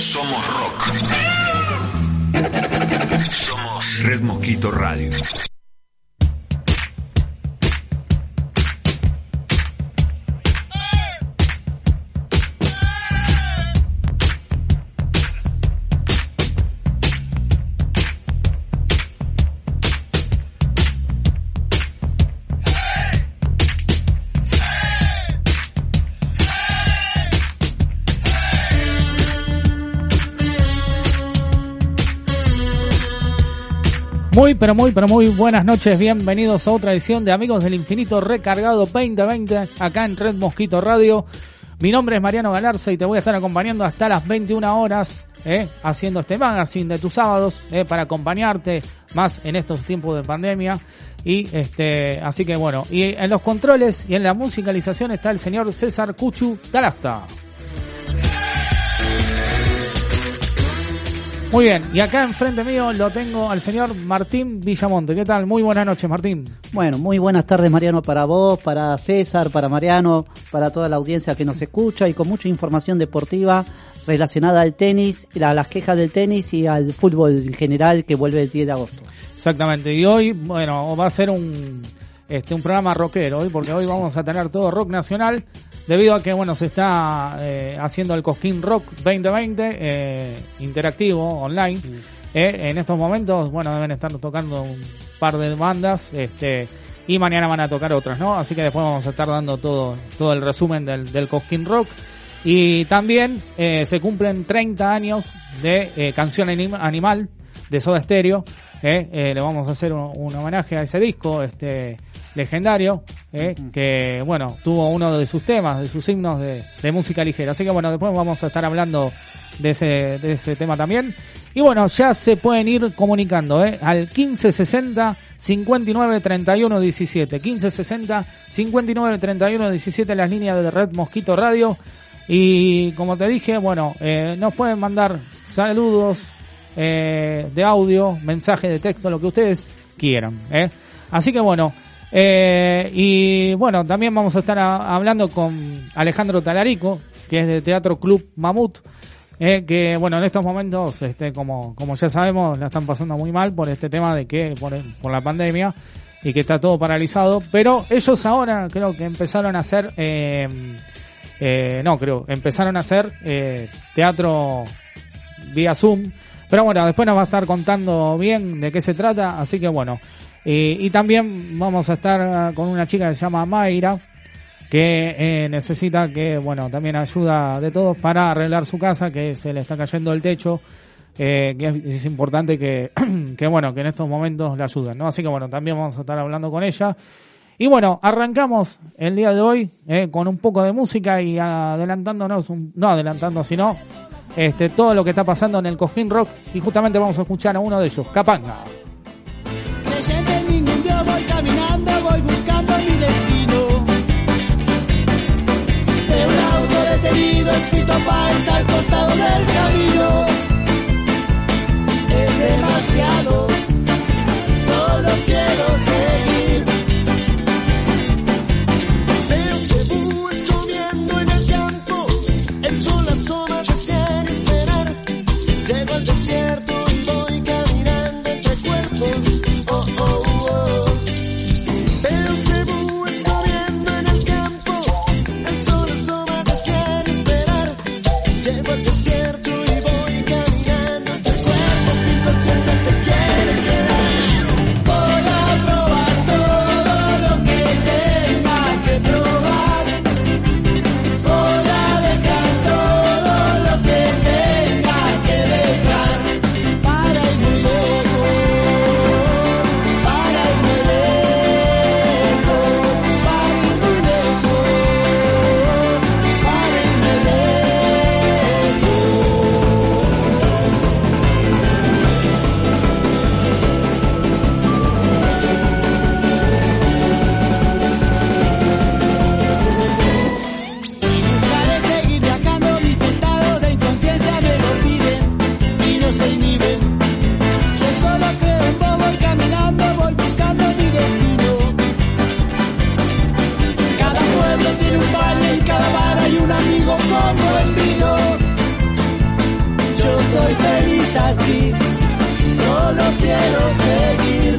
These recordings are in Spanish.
Somos rock. Somos Red Mosquito Radio. Muy, pero muy, pero muy buenas noches. Bienvenidos a otra edición de Amigos del Infinito Recargado 2020 acá en Red Mosquito Radio. Mi nombre es Mariano Galarza y te voy a estar acompañando hasta las 21 horas eh, haciendo este magazine de tus sábados eh, para acompañarte más en estos tiempos de pandemia. Y este, así que bueno, y en los controles y en la musicalización está el señor César Cuchu Talasta. Muy bien, y acá enfrente mío lo tengo al señor Martín Villamonte. ¿Qué tal? Muy buenas noches, Martín. Bueno, muy buenas tardes, Mariano, para vos, para César, para Mariano, para toda la audiencia que nos escucha y con mucha información deportiva relacionada al tenis, a las quejas del tenis y al fútbol en general que vuelve el 10 de agosto. Exactamente, y hoy, bueno, va a ser un, este, un programa rockero hoy, porque hoy vamos a tener todo rock nacional debido a que bueno se está eh, haciendo el Cosquín Rock 2020 eh, interactivo online. Eh, en estos momentos bueno deben estar tocando un par de bandas este y mañana van a tocar otras no así que después vamos a estar dando todo todo el resumen del, del Cosquín Rock. Y también se cumplen 30 años de canción animal de Soda Stereo le vamos a hacer un, un homenaje a ese disco este legendario, eh, que bueno, tuvo uno de sus temas, de sus himnos de, de, música ligera. Así que bueno, después vamos a estar hablando de ese, de ese tema también. Y bueno, ya se pueden ir comunicando eh, al 1560 59 31 17. 1560 59 31 17 las líneas de Red Mosquito Radio. Y como te dije, bueno, eh, nos pueden mandar saludos eh, de audio, mensaje de texto, lo que ustedes quieran. Eh. Así que bueno, eh, y bueno, también vamos a estar hablando con Alejandro Talarico, que es de Teatro Club Mamut, que bueno, en estos momentos, este, como, como ya sabemos, la están pasando muy mal por este tema de que, por, por la pandemia, y que está todo paralizado, pero ellos ahora creo que empezaron a hacer, no creo, empezaron a hacer teatro vía Zoom, pero bueno, después nos va a estar contando bien de qué se trata, así que bueno, eh, y también vamos a estar con una chica que se llama Mayra, que eh, necesita que, bueno, también ayuda de todos para arreglar su casa, que se le está cayendo el techo, eh, que es, importante que, que, bueno, que en estos momentos la ayuden, ¿no? Así que, bueno, también vamos a estar hablando con ella. Y bueno, arrancamos el día de hoy con un poco de música y adelantándonos, un, no adelantando, sino este, todo lo que está pasando en el Cojín Rock. Y justamente vamos a escuchar a uno de ellos, Capanga. Feliz así, solo quiero seguir.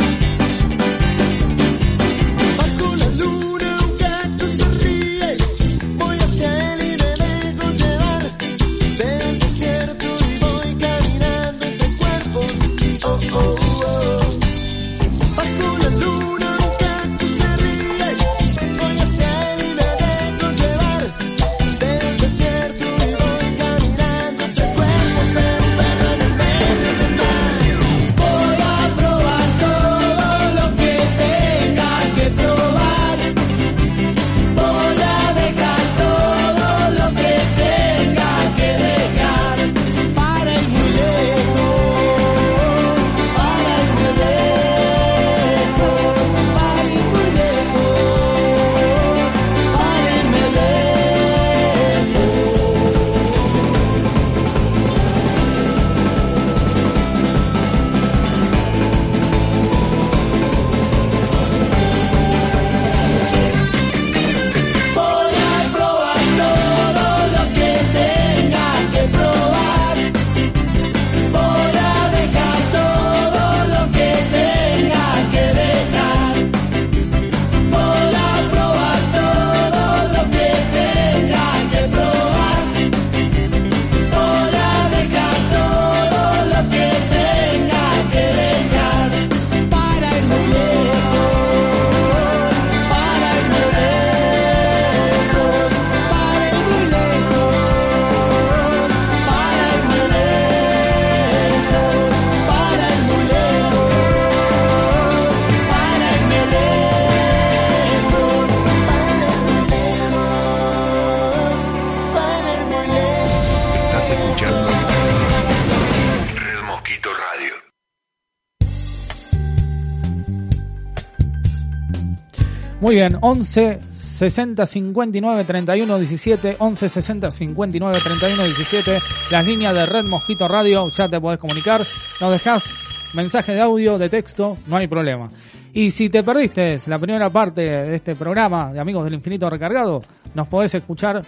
Muy bien, 11 60 59 31 17, 11 60 59 31 17, las líneas de Red Mosquito Radio, ya te podés comunicar, nos dejás mensaje de audio, de texto, no hay problema. Y si te perdiste la primera parte de este programa de Amigos del Infinito Recargado, nos podés escuchar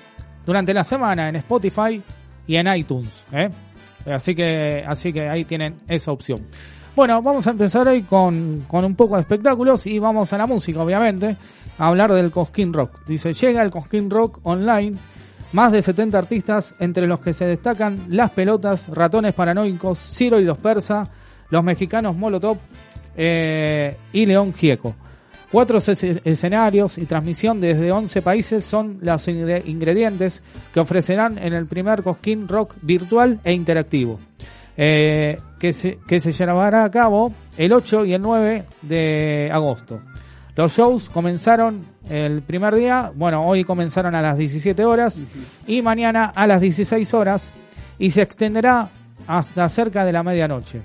durante la semana en Spotify y en iTunes, ¿eh? Así que, así que ahí tienen esa opción. Bueno, vamos a empezar hoy con, con un poco de espectáculos y vamos a la música, obviamente, a hablar del Cosquín Rock. Dice, llega el Cosquín Rock online, más de 70 artistas, entre los que se destacan Las Pelotas, Ratones Paranoicos, Ciro y los Persa, los mexicanos Molotov eh, y León Gieco. Cuatro es- escenarios y transmisión desde 11 países son los ingre- ingredientes que ofrecerán en el primer Cosquín Rock virtual e interactivo, eh, que, se, que se llevará a cabo el 8 y el 9 de agosto. Los shows comenzaron el primer día, bueno, hoy comenzaron a las 17 horas y mañana a las 16 horas y se extenderá hasta cerca de la medianoche.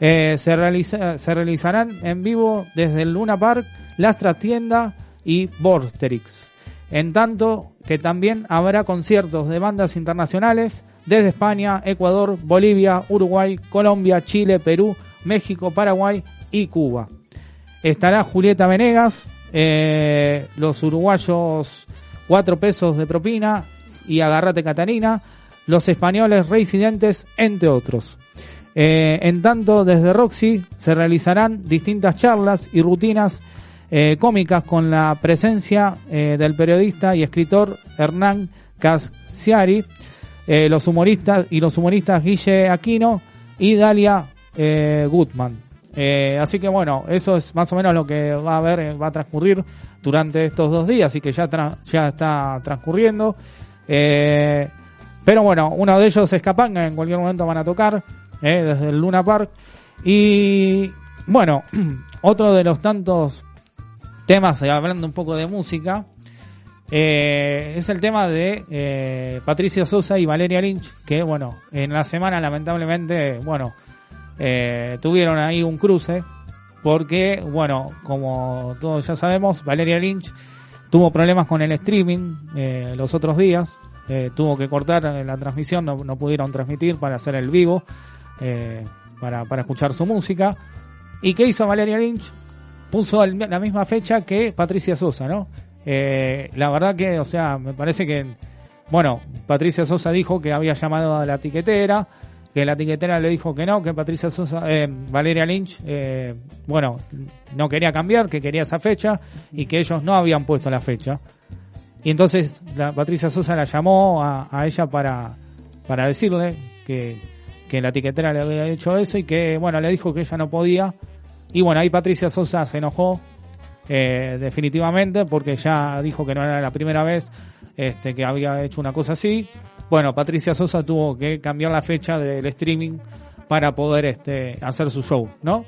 Eh, se, realiza- se realizarán en vivo desde el Luna Park, Las Trastienda y Vorterix. En tanto que también habrá conciertos de bandas internacionales desde España, Ecuador, Bolivia, Uruguay, Colombia, Chile, Perú, México, Paraguay y Cuba. Estará Julieta Venegas, eh, los uruguayos cuatro pesos de propina y agarrate Catarina, los españoles reincidentes, entre otros. Eh, en tanto, desde Roxy se realizarán distintas charlas y rutinas eh, cómicas con la presencia del periodista y escritor Hernán Casiari, eh, los humoristas y los humoristas Guille Aquino y Dalia eh, Gutman. Eh, así que bueno, eso es más o menos lo que va a haber, eh, va a transcurrir durante estos dos días, así que ya, ya está transcurriendo. Pero bueno, uno de ellos es Capanga, en cualquier momento van a tocar, desde el Luna Park. Y bueno, otro de los tantos temas, hablando un poco de música, eh, es el tema de eh, Patricia Sosa y Valeria Lynch, que bueno, en la semana lamentablemente, bueno, eh, tuvieron ahí un cruce, porque bueno, como todos ya sabemos, Valeria Lynch tuvo problemas con el streaming eh, los otros días, tuvo que cortar la transmisión, no, pudieron transmitir para hacer el vivo, para, para escuchar su música. ¿Y qué hizo Valeria Lynch? Puso la misma fecha que Patricia Sosa, ¿no? Eh, la verdad que, o sea, me parece que, bueno, Patricia Sosa dijo que había llamado a la tiquetera que la tiquetera le dijo que no, que Patricia Sosa, eh, Valeria Lynch, eh, bueno, no quería cambiar, que quería esa fecha y que ellos no habían puesto la fecha. Y entonces la Patricia Sosa la llamó a, a ella para, para decirle que, que la tiquetera le había hecho eso y que, bueno, le dijo que ella no podía. Y bueno, ahí Patricia Sosa se enojó eh, definitivamente porque ya dijo que no era la primera vez este, que había hecho una cosa así. Bueno, Patricia Sosa tuvo que cambiar la fecha del streaming para poder este, hacer su show, ¿no?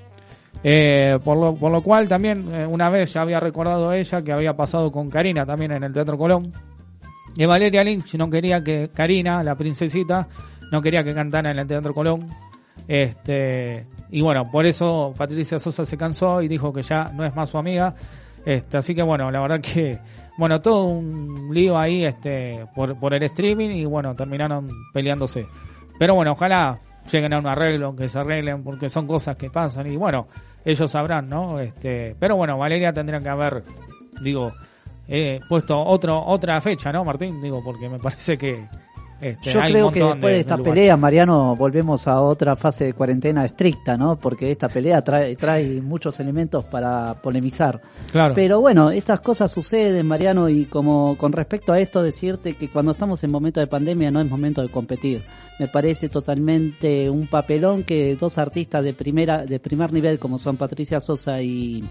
Eh, por, lo, por lo cual también eh, una vez ya había recordado ella que había pasado con Karina también en el Teatro Colón. Y Valeria Lynch no quería que Karina, la princesita, no quería que cantara en el Teatro Colón. Este, y bueno, por eso Patricia Sosa se cansó y dijo que ya no es más su amiga. Este, así que bueno, la verdad que, bueno, todo un lío ahí, este, por, por el streaming y bueno, terminaron peleándose. Pero bueno, ojalá lleguen a un arreglo, que se arreglen, porque son cosas que pasan y bueno, ellos sabrán, ¿no? Este, pero bueno, Valeria tendría que haber, digo, eh, puesto otro, otra fecha, ¿no, Martín? Digo, porque me parece que, este, Yo creo que después de, esta lugares. pelea, Mariano, volvemos a otra fase de cuarentena estricta, ¿no? Porque esta pelea trae, trae muchos elementos para polemizar. Claro. Pero bueno, estas cosas suceden, Mariano, y como con respecto a esto, decirte que cuando estamos en momento de pandemia no es momento de competir. Me parece totalmente un papelón que dos artistas de primera, de primer nivel como son Patricia Sosa y,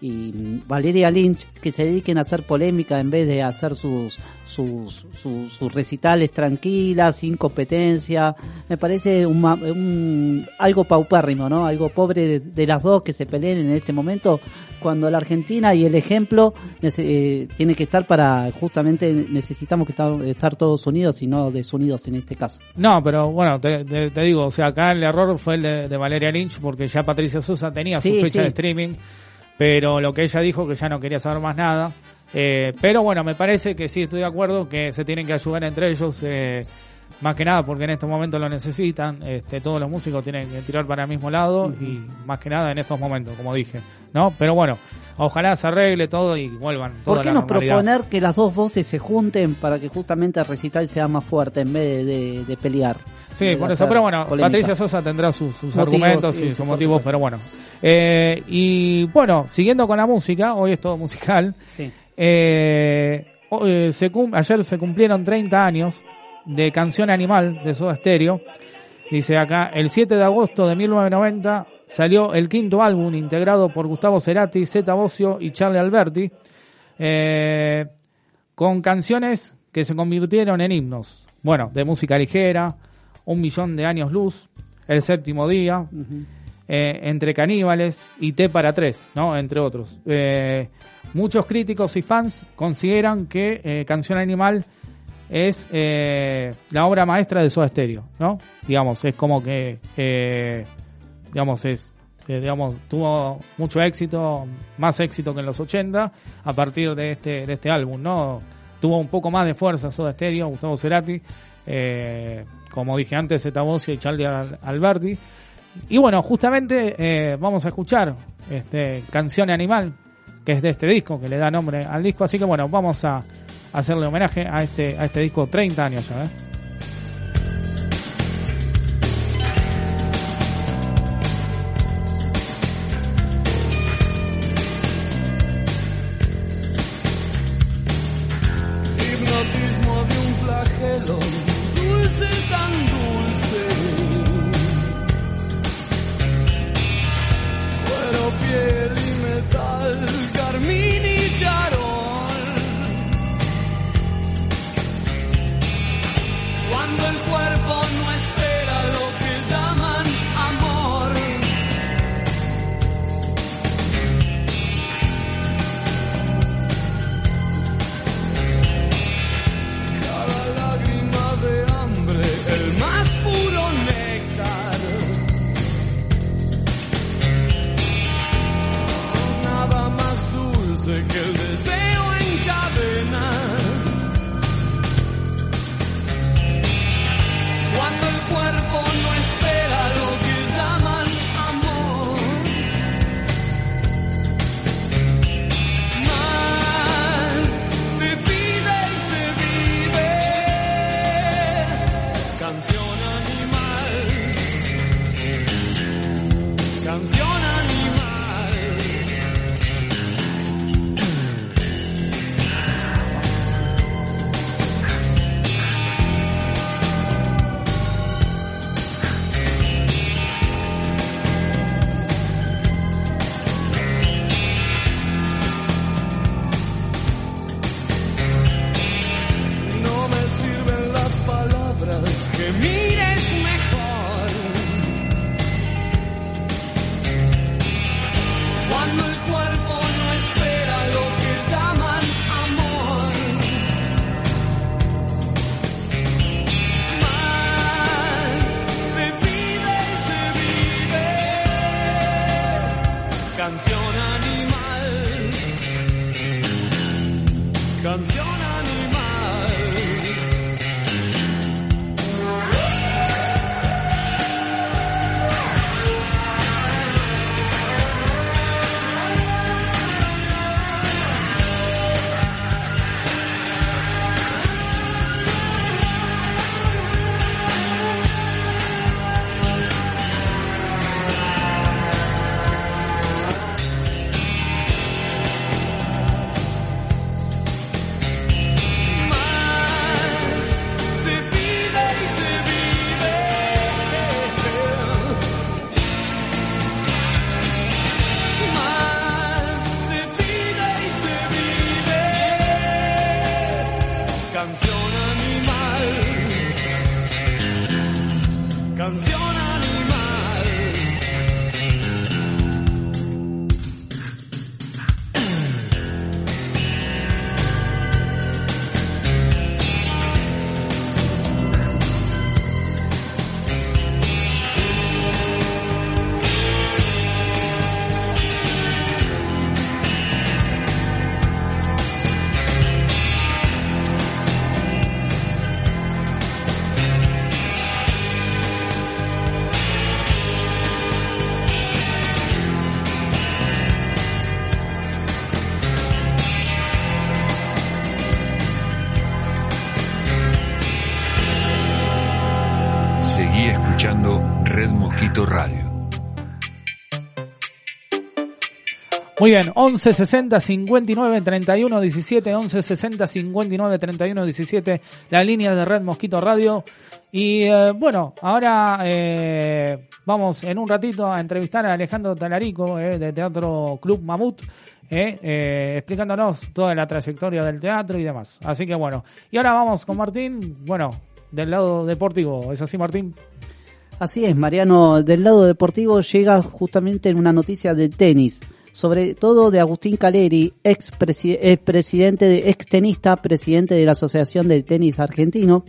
y Valeria Lynch que se dediquen a hacer polémica en vez de hacer sus sus, sus, sus recitales tranquilas, sin competencia. Me parece un, un- algo paupérrimo, ¿no? Algo pobre de, de las dos que se peleen en este momento cuando la Argentina y el ejemplo eh, tiene que estar para justamente necesitamos que estar, estar todos unidos y no desunidos en este caso. No, pero bueno, te, te- te digo, o sea, acá el error fue el de, de Valeria Lynch porque ya Patricia Sosa tenía Sí, su fecha sí. de streaming, pero lo que ella dijo que ya no quería saber más nada. Eh, pero bueno, me parece que sí estoy de acuerdo que se tienen que ayudar entre ellos, eh, más que nada porque en estos momentos lo necesitan. Este, todos los músicos tienen que tirar para el mismo lado y más que nada en estos momentos, como dije, ¿no? Pero bueno, ojalá se arregle todo y vuelvan. toda ¿Por qué no proponer que las dos voces se junten para que justamente el recital sea más fuerte en vez de, de- de pelear? Sí, De por eso, pero bueno, polémica. Patricia Sosa tendrá sus, sus Motivos, argumentos sí, y sus motivos, pero bueno. Eh, y bueno, siguiendo con la música, hoy es todo musical. Sí. Eh, eh, se cum- ayer se cumplieron 30 años de Canción Animal de Soda Stereo. Dice acá, el 7 de agosto de 1990 salió el quinto álbum integrado por Gustavo Cerati, Zeta Bosio y Charlie Alberti, eh, con canciones que se convirtieron en himnos. Bueno, de música ligera, Un millón de años luz, El séptimo día, eh, Entre caníbales y T para tres, ¿no? Entre otros. Eh, muchos críticos y fans consideran que eh, Canción Animal es la obra maestra de Soda Stereo, ¿no? Digamos, es como que, digamos, es, digamos, tuvo mucho éxito, más éxito que en los 80, a partir de este, de este álbum, ¿no? Tuvo un poco más de fuerza Soda Stereo, Gustavo Cerati, como dije antes, Zeta Bosio y Charlie Al- Alberti. Y bueno, justamente eh, vamos a escuchar este, Canción Animal, que es de este disco, que le da nombre al disco. Así que bueno, vamos a hacerle homenaje a este, a este disco 30 años ya. ¿eh? Muy bien, 11 60 59 31 17, 11 60 59 31 17, la línea de Red Mosquito Radio. Y eh, bueno, ahora eh, vamos en un ratito a entrevistar a Alejandro Talarico eh, de Teatro Club Mamut. eh, eh, explicándonos toda la trayectoria del teatro y demás. Así que bueno, y ahora vamos con Martín, bueno, del lado deportivo, ¿es así Martín? Así es, Mariano. Del lado deportivo llega justamente en una noticia del tenis, sobre todo de Agustín Caleri, ex, ex presidente, de, ex tenista, presidente de la Asociación de Tenis Argentino,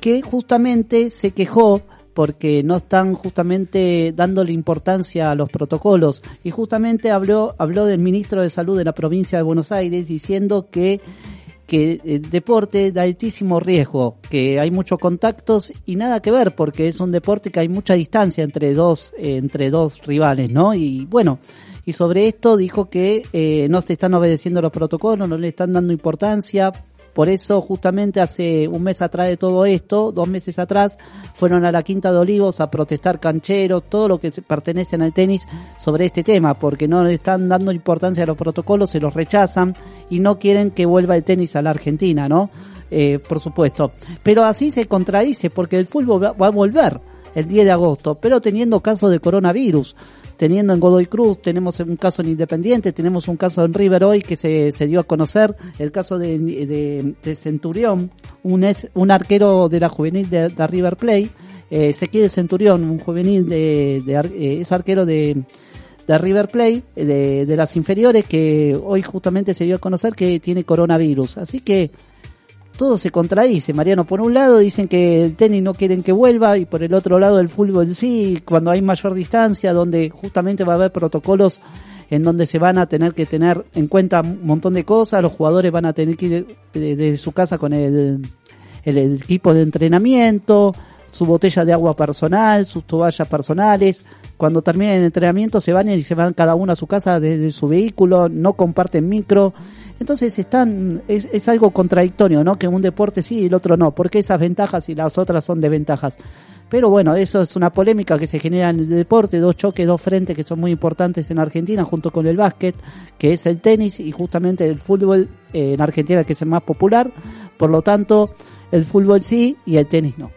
que justamente se quejó porque no están justamente dándole importancia a los protocolos y justamente habló habló del ministro de Salud de la provincia de Buenos Aires diciendo que que el deporte da altísimo riesgo, que hay muchos contactos y nada que ver porque es un deporte que hay mucha distancia entre dos eh, entre dos rivales, ¿no? Y bueno, y sobre esto dijo que eh, no se están obedeciendo los protocolos, no le están dando importancia. Por eso, justamente hace un mes atrás de todo esto, dos meses atrás, fueron a la Quinta de Olivos a protestar cancheros, todo lo que pertenecen al tenis sobre este tema, porque no le están dando importancia a los protocolos, se los rechazan y no quieren que vuelva el tenis a la Argentina, ¿no? Eh, por supuesto. Pero así se contradice, porque el fútbol va a volver el 10 de agosto, pero teniendo casos de coronavirus teniendo en Godoy Cruz, tenemos un caso en Independiente, tenemos un caso en River hoy que se, se dio a conocer, el caso de, de, Centurión, un, es, un arquero de la juvenil de, de River Play, eh, Ezequiel Centurión, un juvenil de, de eh, es arquero de, de River Play, de, de las inferiores, que hoy justamente se dio a conocer que tiene coronavirus. Así que todo se contradice, Mariano. Por un lado dicen que el tenis no quieren que vuelva y por el otro lado el fútbol sí, cuando hay mayor distancia, donde justamente va a haber protocolos en donde se van a tener que tener en cuenta un montón de cosas, los jugadores van a tener que ir desde su casa con el, el equipo de entrenamiento, su botella de agua personal, sus toallas personales. Cuando terminen el entrenamiento se van y se van cada uno a su casa desde su vehículo, no comparten micro. Entonces están, es, es algo contradictorio, ¿no? Que un deporte sí y el otro no. porque esas ventajas y las otras son desventajas? Pero bueno, eso es una polémica que se genera en el deporte, dos choques, dos frentes que son muy importantes en Argentina junto con el básquet, que es el tenis y justamente el fútbol eh, en Argentina que es el más popular. Por lo tanto, el fútbol sí y el tenis no.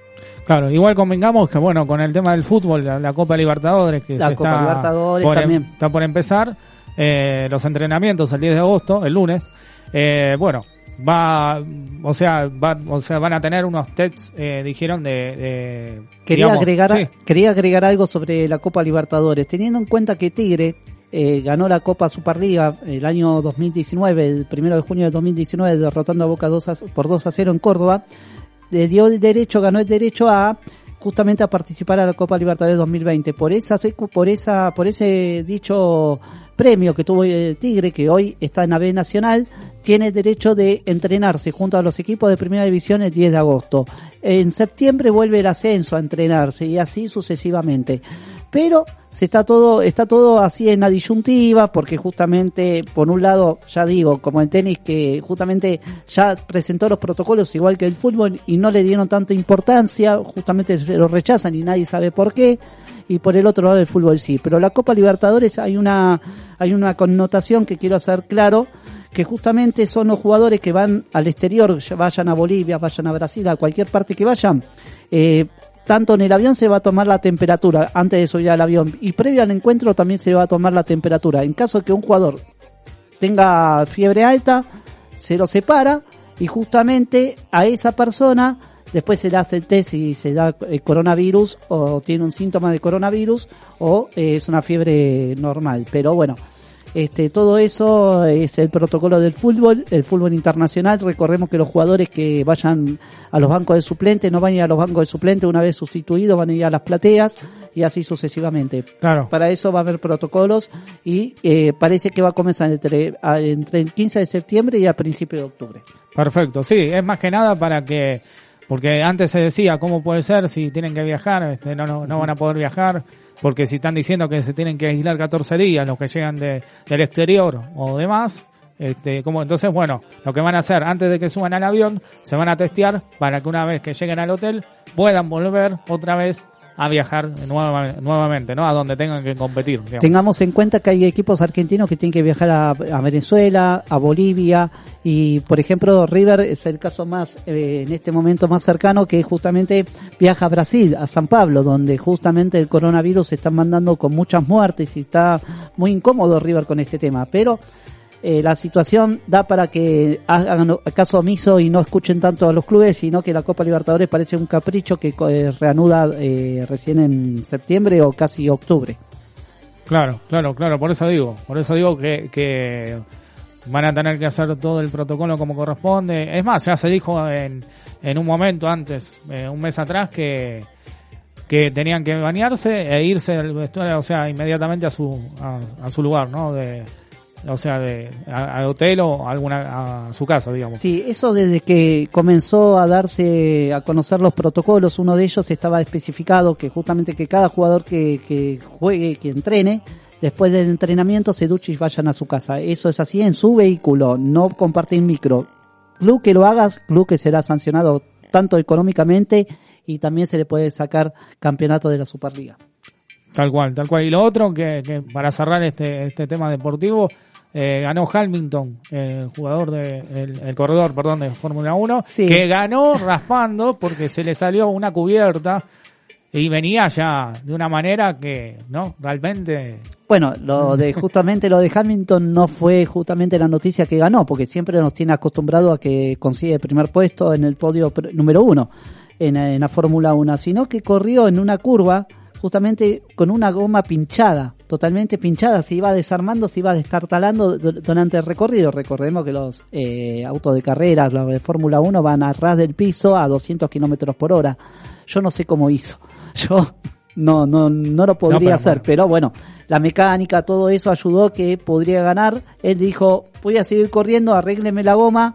Claro, igual convengamos que bueno, con el tema del fútbol, la, la Copa Libertadores que La se Copa está, Libertadores por, em- también. está por empezar, eh, los entrenamientos el 10 de agosto, el lunes, eh, bueno, va, o sea, va, o sea, van a tener unos tests, eh, dijeron de, de Quería digamos, agregar, sí, quería agregar algo sobre la Copa Libertadores, teniendo en cuenta que Tigre eh, ganó la Copa Superliga el año 2019, el primero de junio de 2019, derrotando a Boca 2 a- por 2 a 0 en Córdoba, le dio el derecho, ganó el derecho a justamente a participar a la Copa Libertadores 2020. Por esa, por esa, por ese dicho premio que tuvo el Tigre, que hoy está en la B Nacional, tiene derecho de entrenarse junto a los equipos de primera división el 10 de agosto. En septiembre vuelve el ascenso a entrenarse y así sucesivamente. Pero se está todo, está todo así en la disyuntiva, porque justamente, por un lado, ya digo, como el tenis que justamente ya presentó los protocolos igual que el fútbol y no le dieron tanta importancia, justamente lo rechazan y nadie sabe por qué y por el otro lado el fútbol sí. Pero la Copa Libertadores hay una, hay una connotación que quiero hacer claro, que justamente son los jugadores que van al exterior, ya vayan a Bolivia, vayan a Brasil, a cualquier parte que vayan, eh, tanto en el avión se va a tomar la temperatura antes de subir al avión y previo al encuentro también se va a tomar la temperatura. En caso que un jugador tenga fiebre alta, se lo separa y justamente a esa persona después se le hace el test si se da eh, coronavirus o tiene un síntoma de coronavirus o eh, es una fiebre normal. Pero bueno, este, todo eso es el protocolo del fútbol, el fútbol internacional. Recordemos que los jugadores que vayan a los bancos de suplentes no van a ir a los bancos de suplentes una vez sustituidos, van a ir a las plateas y así sucesivamente. Claro. Para eso va a haber protocolos y eh, parece que va a comenzar entre, el 15 de septiembre y a principio de octubre. Perfecto, sí, es más que nada para que, porque antes se decía, ¿cómo puede ser si tienen que viajar? Este, no, no, no van a poder viajar, porque si están diciendo que se tienen que aislar 14 días los que llegan de, del exterior o demás, este, como entonces, bueno, lo que van a hacer antes de que suban al avión, se van a testear para que una vez que lleguen al hotel puedan volver otra vez a viajar nueva- nuevamente, ¿no? A donde tengan que competir. Tengamos en cuenta que hay equipos argentinos que tienen que viajar a, a Venezuela, a Bolivia y, por ejemplo, River es el caso más, eh, en este momento más cercano, que justamente viaja a Brasil, a San Pablo, donde justamente el coronavirus se está mandando con muchas muertes y está muy incómodo River con este tema. Pero eh, la situación da para que hagan caso omiso y no escuchen tanto a los clubes, sino que la Copa Libertadores parece un capricho que eh, reanuda eh, recién en septiembre o casi octubre. Claro, claro, claro, por eso digo, por eso digo que, que van a tener que hacer todo el protocolo como corresponde. Es más, ya se dijo en, en un momento antes, un mes atrás, que, que tenían que bañarse e irse o sea, inmediatamente a su, a, su lugar, ¿no? O sea, de, a- al hotel o a alguna, a su casa, digamos. Sí, eso desde que comenzó a darse a conocer los protocolos, uno de ellos estaba especificado que justamente que cada jugador que, que juegue, que entrene, después del entrenamiento se duche y vayan a su casa. Eso es así en su vehículo, no compartir micro. Club que lo hagas, club que será sancionado tanto económicamente y también se le puede sacar campeonato de la Superliga. Tal cual, tal cual. Y lo otro, que, que para cerrar este, este tema deportivo, eh, ganó Hamilton, el jugador de, el, el corredor, perdón, de Fórmula 1, Sí. que ganó raspando porque se le salió una cubierta y venía ya de una manera que, ¿no? Realmente, Bueno, lo de justamente lo de Hamilton no fue justamente la noticia que ganó, porque siempre nos tiene acostumbrado a que consigue el primer puesto en el podio número uno en, en la Fórmula 1, sino que corrió en una curva justamente con una goma pinchada, totalmente pinchada, se iba desarmando, se iba destartalando du- durante el recorrido. Recordemos que los eh, autos de carreras, los de Fórmula 1 van a ras del piso a 200 kilómetros por hora. Yo no sé cómo hizo. Yo no, no, no lo podría pero hacer, bueno. pero bueno, la mecánica, todo eso ayudó que podría ganar. Él dijo, voy a seguir corriendo, arrégleme la goma,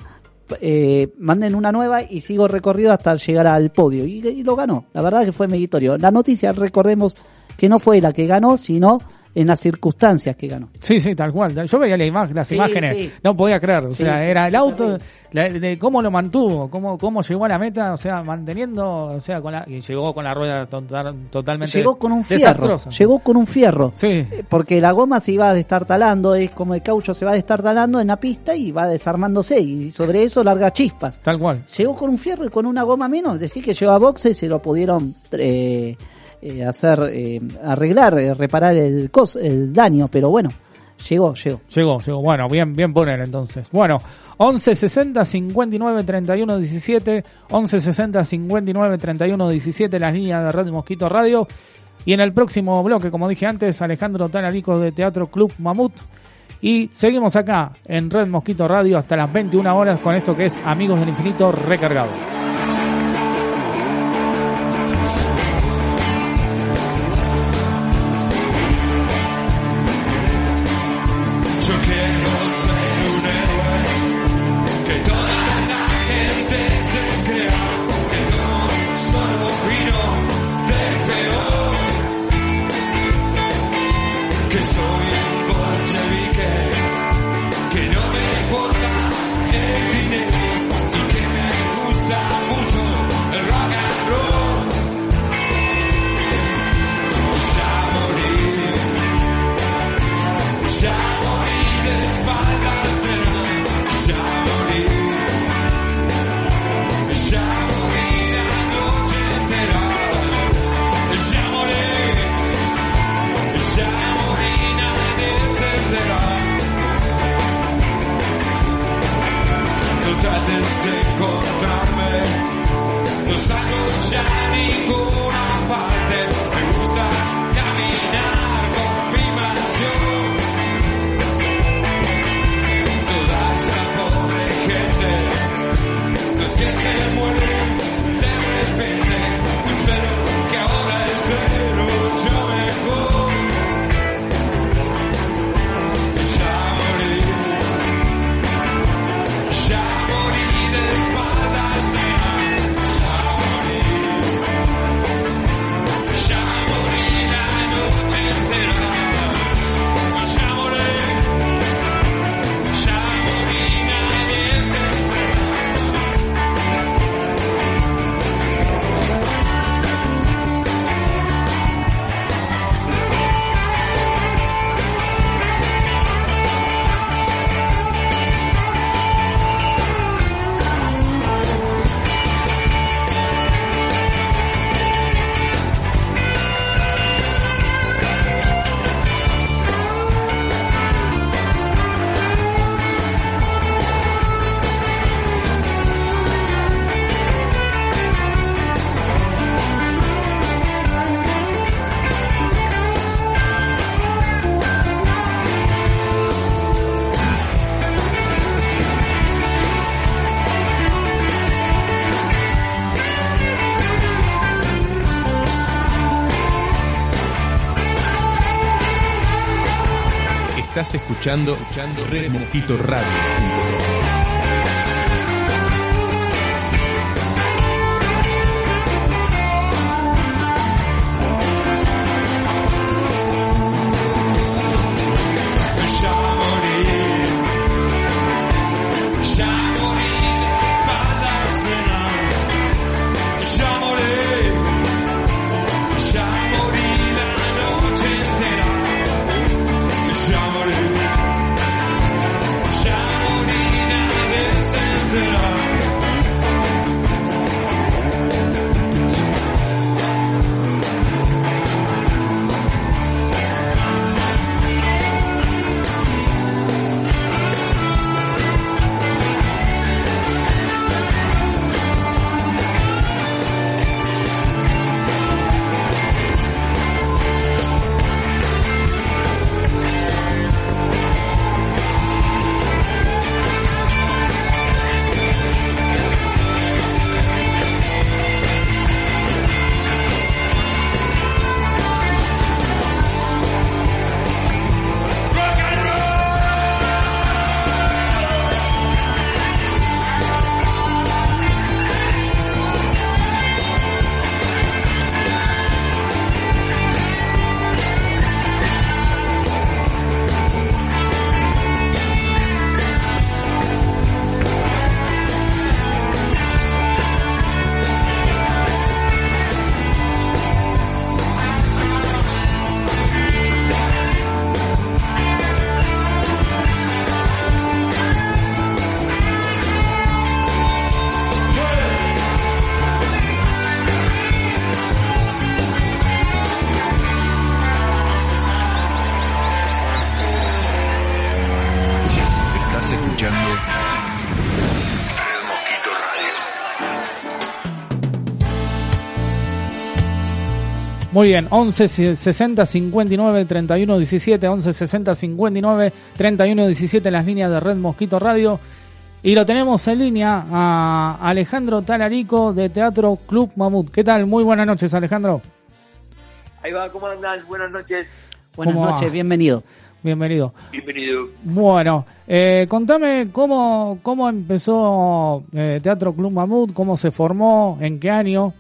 eh, manden una nueva y sigo recorrido hasta llegar al podio. Y, y lo ganó. La verdad que fue meritorio. La noticia, recordemos que no fue la que ganó, sino en las circunstancias que ganó. sí, sí, tal cual. Yo veía la imagen, las Sí, imágenes, sí. no podía creer. O Sí, sea, era el auto, la- de cómo lo mantuvo, cómo, cómo llegó a la meta, o sea, manteniendo, o sea, con la, y llegó con la rueda total- totalmente Llegó con un fierro. desastrosa. Llegó con un fierro. Sí, Eh, Porque la goma se iba destartalando, es como el caucho se va destartalando en la pista y va desarmándose y sobre eso larga chispas. tal cual. Llegó con un fierro y con una goma menos, decir que lleva boxe y se lo pudieron eh, eh, hacer, eh, arreglar, eh, reparar el, cos, el daño, pero bueno, llegó, llegó. Llegó, llegó. Bueno, bien, bien poner entonces. Bueno, 11 60 59 31 17, 11 60 59 31 17, las líneas de Radio Mosquito Radio. Y en el próximo bloque, como dije antes, Alejandro Tanarico de Teatro Club Mamut. Y seguimos acá en Red Mosquito Radio hasta las 21 horas con esto que es Amigos del Infinito recargado. Escuchando, escuchando Red Mosquito Radio. Muy bien, 11 60 59 31 17, 11 60 59 31 17 las líneas de Red Mosquito Radio. Y lo tenemos en línea a Alejandro Talarico de Teatro Club Mamut. ¿Qué tal? Muy buenas noches, Alejandro. Ahí va, ¿cómo andan? Buenas noches. Buenas noches, bienvenido. Bienvenido. Bienvenido. Bueno, eh, contame cómo, cómo empezó eh, Teatro Club Mamut, cómo se formó, en qué año.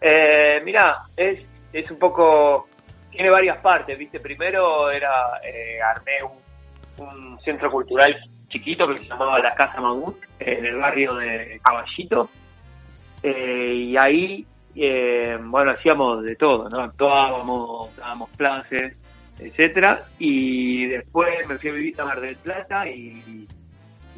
Eh, mira, es, es un poco. Tiene varias partes, ¿viste? Primero era. Eh, armé un, centro cultural chiquito que se llamaba La Casa Mamut, en el barrio de Caballito. Eh, y ahí, eh, bueno, hacíamos de todo, ¿no? Actuábamos, dábamos clases, etcétera. Y después me fui a vivir a Mar del Plata y.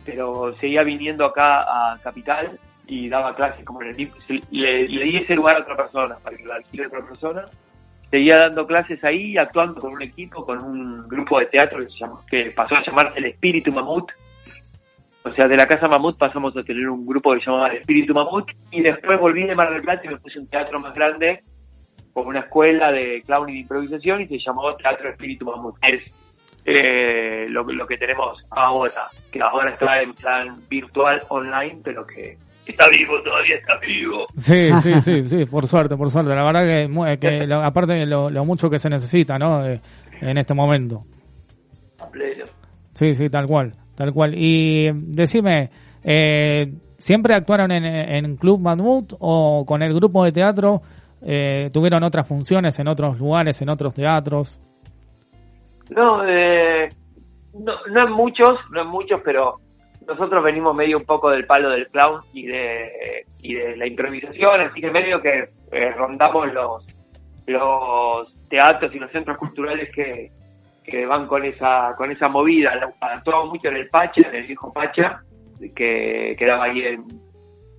Pero seguía viniendo acá a Capital y daba clases como mismo- le, le di ese lugar a otra persona para que lo alquile otra persona. Seguía dando clases ahí actuando con un equipo con un grupo de teatro que, se llamó- que pasó a llamarse el Espíritu Mamut. O sea de la casa Mamut pasamos a tener un grupo que se llamaba el Espíritu Mamut. Y después volví de Mar del Plata y me puse un teatro más grande con una escuela de clown y de improvisación y se llamó Teatro Espíritu Mamut. Es eh, lo, lo que tenemos ahora que ahora está en plan virtual online pero que está vivo todavía está vivo Sí, sí, sí, sí, por suerte, por suerte. La verdad que, lo- aparte de lo, lo mucho que se necesita, ¿no? Eh, en este momento. a pleno. Sí, sí, tal cual, tal cual. Y decime, eh, ¿siempre actuaron en, en Club Mamut o con el grupo de teatro eh, tuvieron otras funciones en otros lugares, en otros teatros? No, eh, no, no en muchos, no en muchos, pero nosotros venimos medio un poco del palo del clown y de, y de la improvisación, así que medio que eh, rondamos los, los teatros y los centros culturales que, que van con esa con esa movida. Actuamos mucho en el Pacha, en el viejo Pacha, que quedaba ahí en,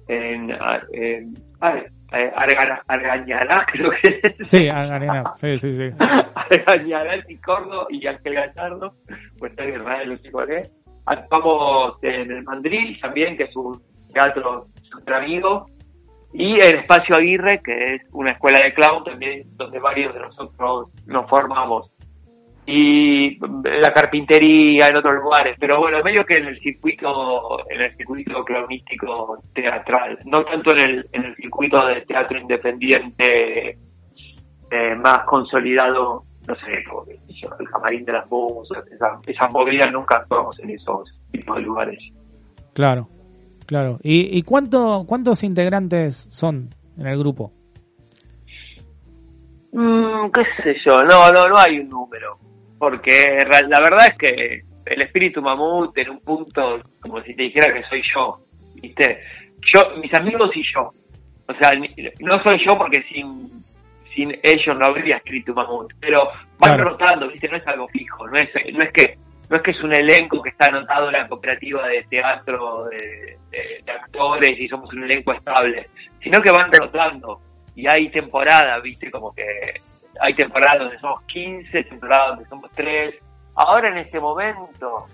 en, en Argana- Argañará, creo que es. Sí, Arena, sí, sí, sí. Argañará, Picorno y Ángel Gallardo, pues está en Israel, no sé cuál es. Actuamos en el Mandril también, que es un teatro super amigo, y en Espacio Aguirre, que es una escuela de clown también, donde varios de nosotros nos formamos. Y la carpintería en otros lugares, pero bueno, medio que en el circuito, en el circuito clownístico teatral, no tanto en el, en el circuito de teatro independiente eh, más consolidado, no sé, el camarín de las musas, esa- esas movidas nunca actuamos en esos tipos de lugares. Claro, claro. ¿Y, y cuánto, cuántos integrantes son en el grupo? Mm, qué sé yo, no, no, no hay un número, porque la verdad es que el espíritu mamut en un punto, como si te dijera que soy yo, ¿viste? Yo, mis amigos y yo, o sea, no soy yo porque sin, sin ellos no habría espíritu mamut, pero van Claro. rotando, ¿viste? No es algo fijo, no es, no es que no es que es un elenco que está anotado en la cooperativa de teatro de, de- de actores y somos un elenco estable, sino que van rotando y hay temporadas, viste, como que hay temporadas donde somos 15, temporadas donde somos 3. Ahora en este momento,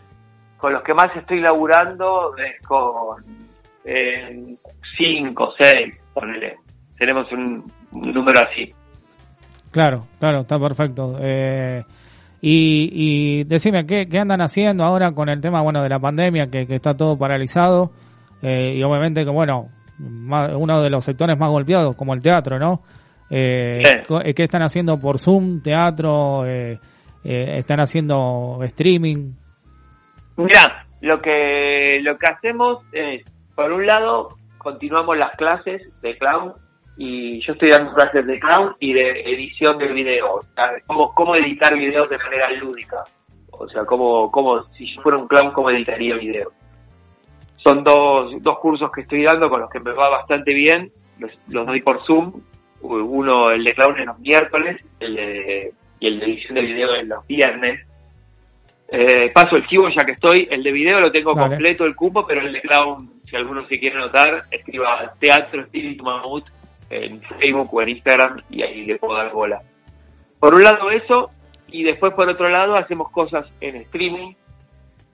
con los que más estoy laburando es con 5, 6, ponele. Tenemos un, un número así. Claro, claro, está perfecto. Eh, y, y decime, ¿qué, ¿qué andan haciendo ahora con el tema bueno de la pandemia, que, que está todo paralizado? Eh, y obviamente que, bueno, uno de los sectores más golpeados, como el teatro, ¿no? Eh, Sí. co- ¿Qué están haciendo por Zoom, teatro? Eh, eh, ¿Están haciendo streaming? Mira, lo que lo que hacemos es, por un lado, continuamos las clases de clown y yo estoy dando clases de clown y de edición de video, o sea, cómo, cómo editar videos de manera lúdica, o sea, cómo, cómo si yo fuera un clown, cómo editaría videos. Son dos, dos cursos que estoy dando con los que me va bastante bien, los, los doy por Zoom, uno el de clown en los miércoles el de- y el de edición de video en los viernes. Eh, paso el chivo ya que estoy. El de video lo tengo Vale. completo el cupo, pero el de clown, si alguno se quiere anotar, escriba Teatro Espíritu Mamut en Facebook o en Instagram y ahí le puedo dar bola. Por un lado eso, y después por otro lado hacemos cosas en streaming.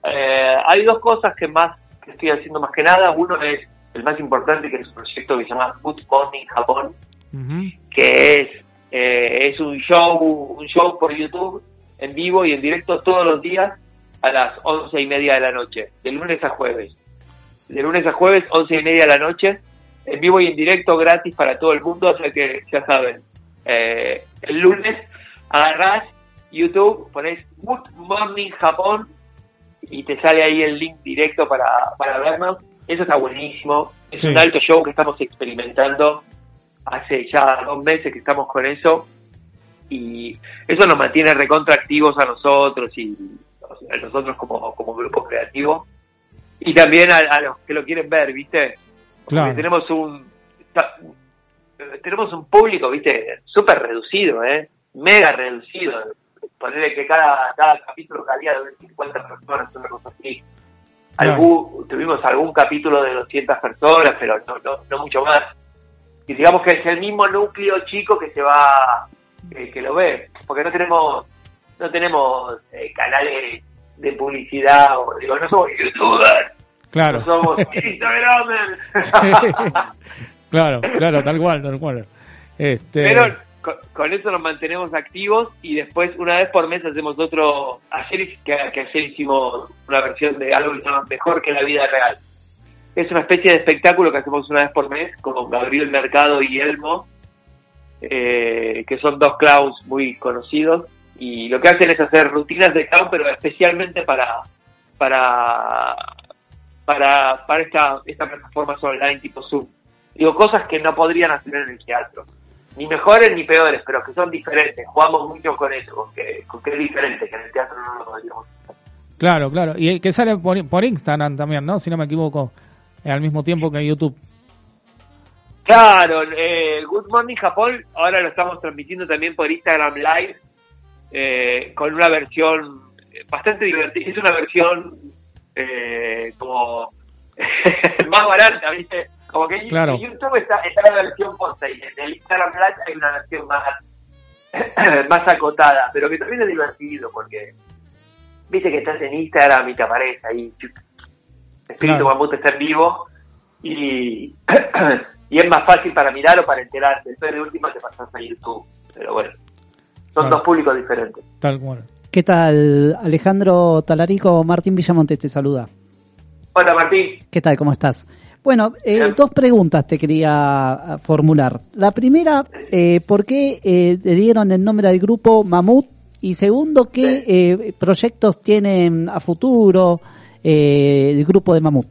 Eh, hay dos cosas que más que estoy haciendo más que nada. Uno es el más importante, que es un proyecto que se llama Good Morning Japón, Ujú. que es eh, es un show un show por YouTube en vivo y en directo todos los días a las once y media de la noche de lunes a jueves de lunes a jueves once y media de la noche en vivo y en directo gratis para todo el mundo o sea que ya saben. Eh, el lunes agarrás YouTube pones Good Morning Japón y te sale ahí el link directo para, para vernos. Eso está buenísimo. Es Sí. un alto show que estamos experimentando. Hace ya dos meses que estamos con eso. Y eso nos mantiene recontra activos a nosotros y a nosotros como, como grupo creativo. Y también a, a los que lo quieren ver, ¿viste? Claro. tenemos un tenemos un público, ¿viste? Súper reducido, ¿eh? Mega reducido. Ponerle que cada, cada capítulo cabía de 50 personas, una cosa así. Claro. Algún- tuvimos algún capítulo de 200 personas, pero no, no, no mucho más y digamos que es el mismo núcleo chico que se va que, que lo ve porque no tenemos no tenemos eh, canales de publicidad o digo no somos youtubers Claro. no somos claro, claro, tal cual, tal cual. Este, pero con, con eso nos mantenemos activos y después una vez por mes hacemos otro ayer que, que ayer hicimos una versión de algo que se llama mejor que la vida real es una especie de espectáculo que hacemos una vez por mes con Gabriel Mercado y Elmo, eh, que son dos clowns muy conocidos, y lo que hacen es hacer rutinas de clown, pero especialmente para para para, para esta, esta plataforma online tipo Zoom. Digo, cosas que no podrían hacer en el teatro. Ni mejores ni peores, pero que son diferentes. Jugamos mucho con eso, con que, con que es diferente, que en el teatro no lo podríamos hacer. Claro, claro. Y que sale por, por Instagram también, ¿no? Si no me equivoco, eh, al mismo tiempo que YouTube. Claro, eh, Good Morning Japón ahora lo estamos transmitiendo también por Instagram Live eh, con una versión eh, bastante divertida. Es una versión eh, como más barata, ¿viste? Como que en Claro. YouTube está, está la versión posta y en el Instagram Live hay una versión más, más acotada, pero que también es divertido porque viste que estás en Instagram y te aparece ahí Espíritu Claro. Mamut está en vivo y, y es más fácil para mirar o para enterarte. Después de última te pasas a YouTube. Pero bueno, son Claro. dos públicos diferentes. Tal cual. ¿Qué tal, Alejandro Talarico? Martín Villamontes te saluda. Hola Martín. ¿Qué tal? ¿Cómo estás? Bueno, eh, dos preguntas te quería ah, formular. La primera, eh, ¿por qué eh, le dieron el nombre al grupo Mamut Y segundo, ¿qué eh, proyectos tienen a futuro eh, el grupo de Mamut?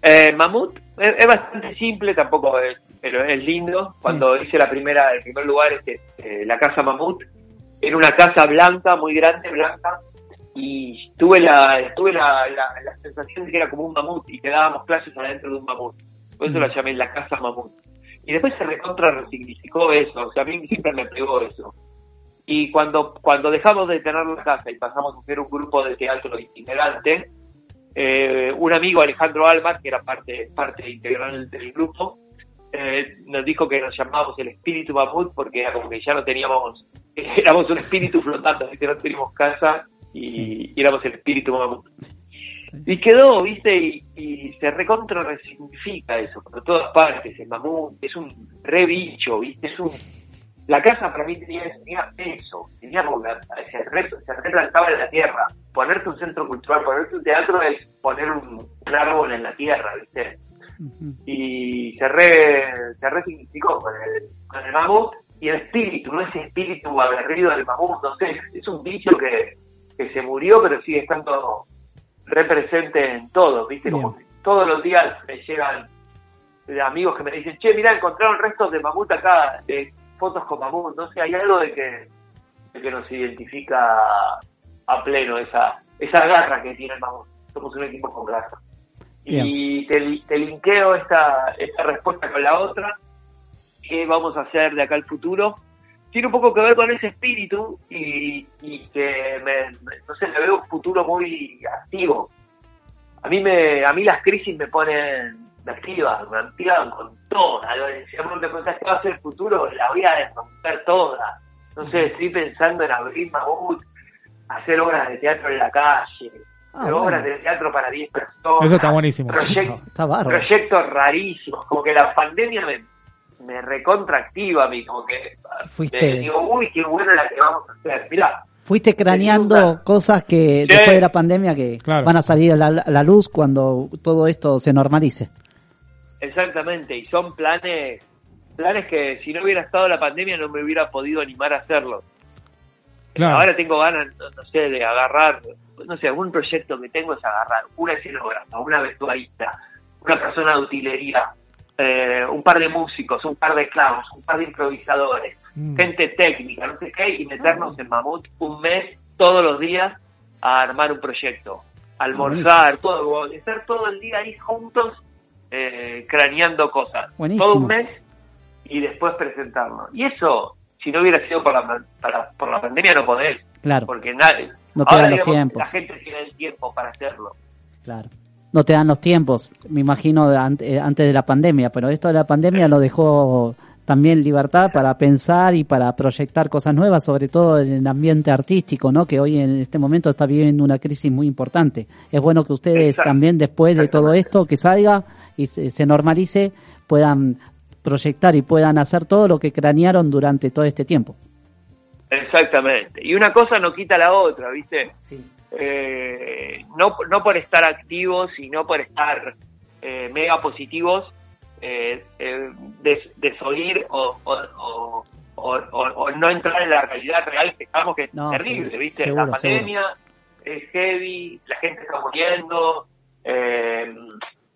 Eh, Mamut es, es bastante simple, tampoco es, pero es lindo. Cuando hice la primera, el primer lugar, este, la casa Mamut, era una casa blanca, muy grande, blanca, y tuve la, tuve la, la, la sensación de que era como un mamut y que dábamos clases adentro de un mamut. Por eso la llamé la casa Mamut. Y después se recontra resignificó eso, o sea, a mí siempre me pegó eso. Y cuando, cuando dejamos de tener la casa y pasamos a ser un grupo de teatro itinerante, eh, un amigo Alejandro Almas, que era parte, parte integral del grupo, eh, nos dijo que nos llamábamos el espíritu mamut porque era como que ya no teníamos, éramos un espíritu flotando, así que no teníamos casa y, y éramos el espíritu mamut. Y quedó, viste, y, y se recontra resignifica eso, por todas partes, el mamut es un re bicho, viste, es un... La casa para mí tenía, tenía peso, tenía se, re, se replantaba en la tierra. Ponerte un centro cultural, ponerte un teatro es poner un, un árbol en la tierra, viste Y se re, se resignificó con el, con el mamut y el espíritu, no ese espíritu aguerrido del mamut, no sé, es un bicho que, que se murió pero sigue estando represente en todo, ¿viste? Como que todos los días me llegan eh, amigos que me dicen, che, mira, encontraron restos de mamut acá, de fotos con mamut, no sé, hay algo de que, de que nos identifica a pleno esa, esa garra que tiene el mamut, somos un equipo con garra. Y te, te linkeo esta, esta respuesta con la otra. ¿Qué vamos a hacer de acá al futuro? Tiene un poco que ver con ese espíritu y, y que me, no sé, le veo un futuro muy activo. A mí me, a mí las crisis me ponen, me me activan con toda. Si me preguntás qué va a ser el futuro, la voy a romper toda. Sé, estoy pensando en abrir Mamut, hacer obras de teatro en la calle, Ah, bueno. obras de teatro para 10 personas. Eso está buenísimo. Está bárbaro. proyectos rarísimos, como que la pandemia me, me recontraactiva a mí, como que Fuiste- me digo, uy, qué buena la que vamos a hacer. Mirá, Fuiste craneando cosas que Sí. después de la pandemia que Claro. van a salir a la, a la luz cuando todo esto se normalice. exactamente, y son planes, planes que si no hubiera estado la pandemia no me hubiera podido animar a hacerlo. Claro. Ahora tengo ganas, no, no sé, de agarrar, no sé, algún proyecto que tengo es agarrar una escenógrafa, una vestuarista, una persona de utilería, eh, un par de músicos, un par de clavos, un par de improvisadores, Mm. gente técnica, no sé qué, y meternos en Mamut un mes, todos los días, a armar un proyecto. Almorzar, todo, estar todo el día ahí juntos, eh, craneando cosas. Buenísimo. Todo un mes y después presentarlo. Y eso, si no hubiera sido por la, para- por la pandemia, no podés. Claro. Porque nadie. No te dan los digamos, tiempos. La gente tiene el tiempo para hacerlo. Claro. No te dan los tiempos, me imagino, eh, antes de la pandemia, pero esto de la pandemia lo dejó también libertad para pensar y para proyectar cosas nuevas, sobre todo en el ambiente artístico, ¿no? Que hoy en este momento está viviendo una crisis muy importante. Es bueno que ustedes Exacto. también después de todo esto que salga y se, se normalice puedan proyectar y puedan hacer todo lo que cranearon durante todo este tiempo. Exactamente. Y una cosa no quita la otra, ¿viste? Sí. Eh, no, no por estar activos y no por estar eh, mega positivos, eh, eh, des- desoír o, o, o, o- o- o no entrar en la realidad real que estamos, que es No, terrible, ¿viste? seguro, la pandemia es heavy, la gente está muriendo, eh,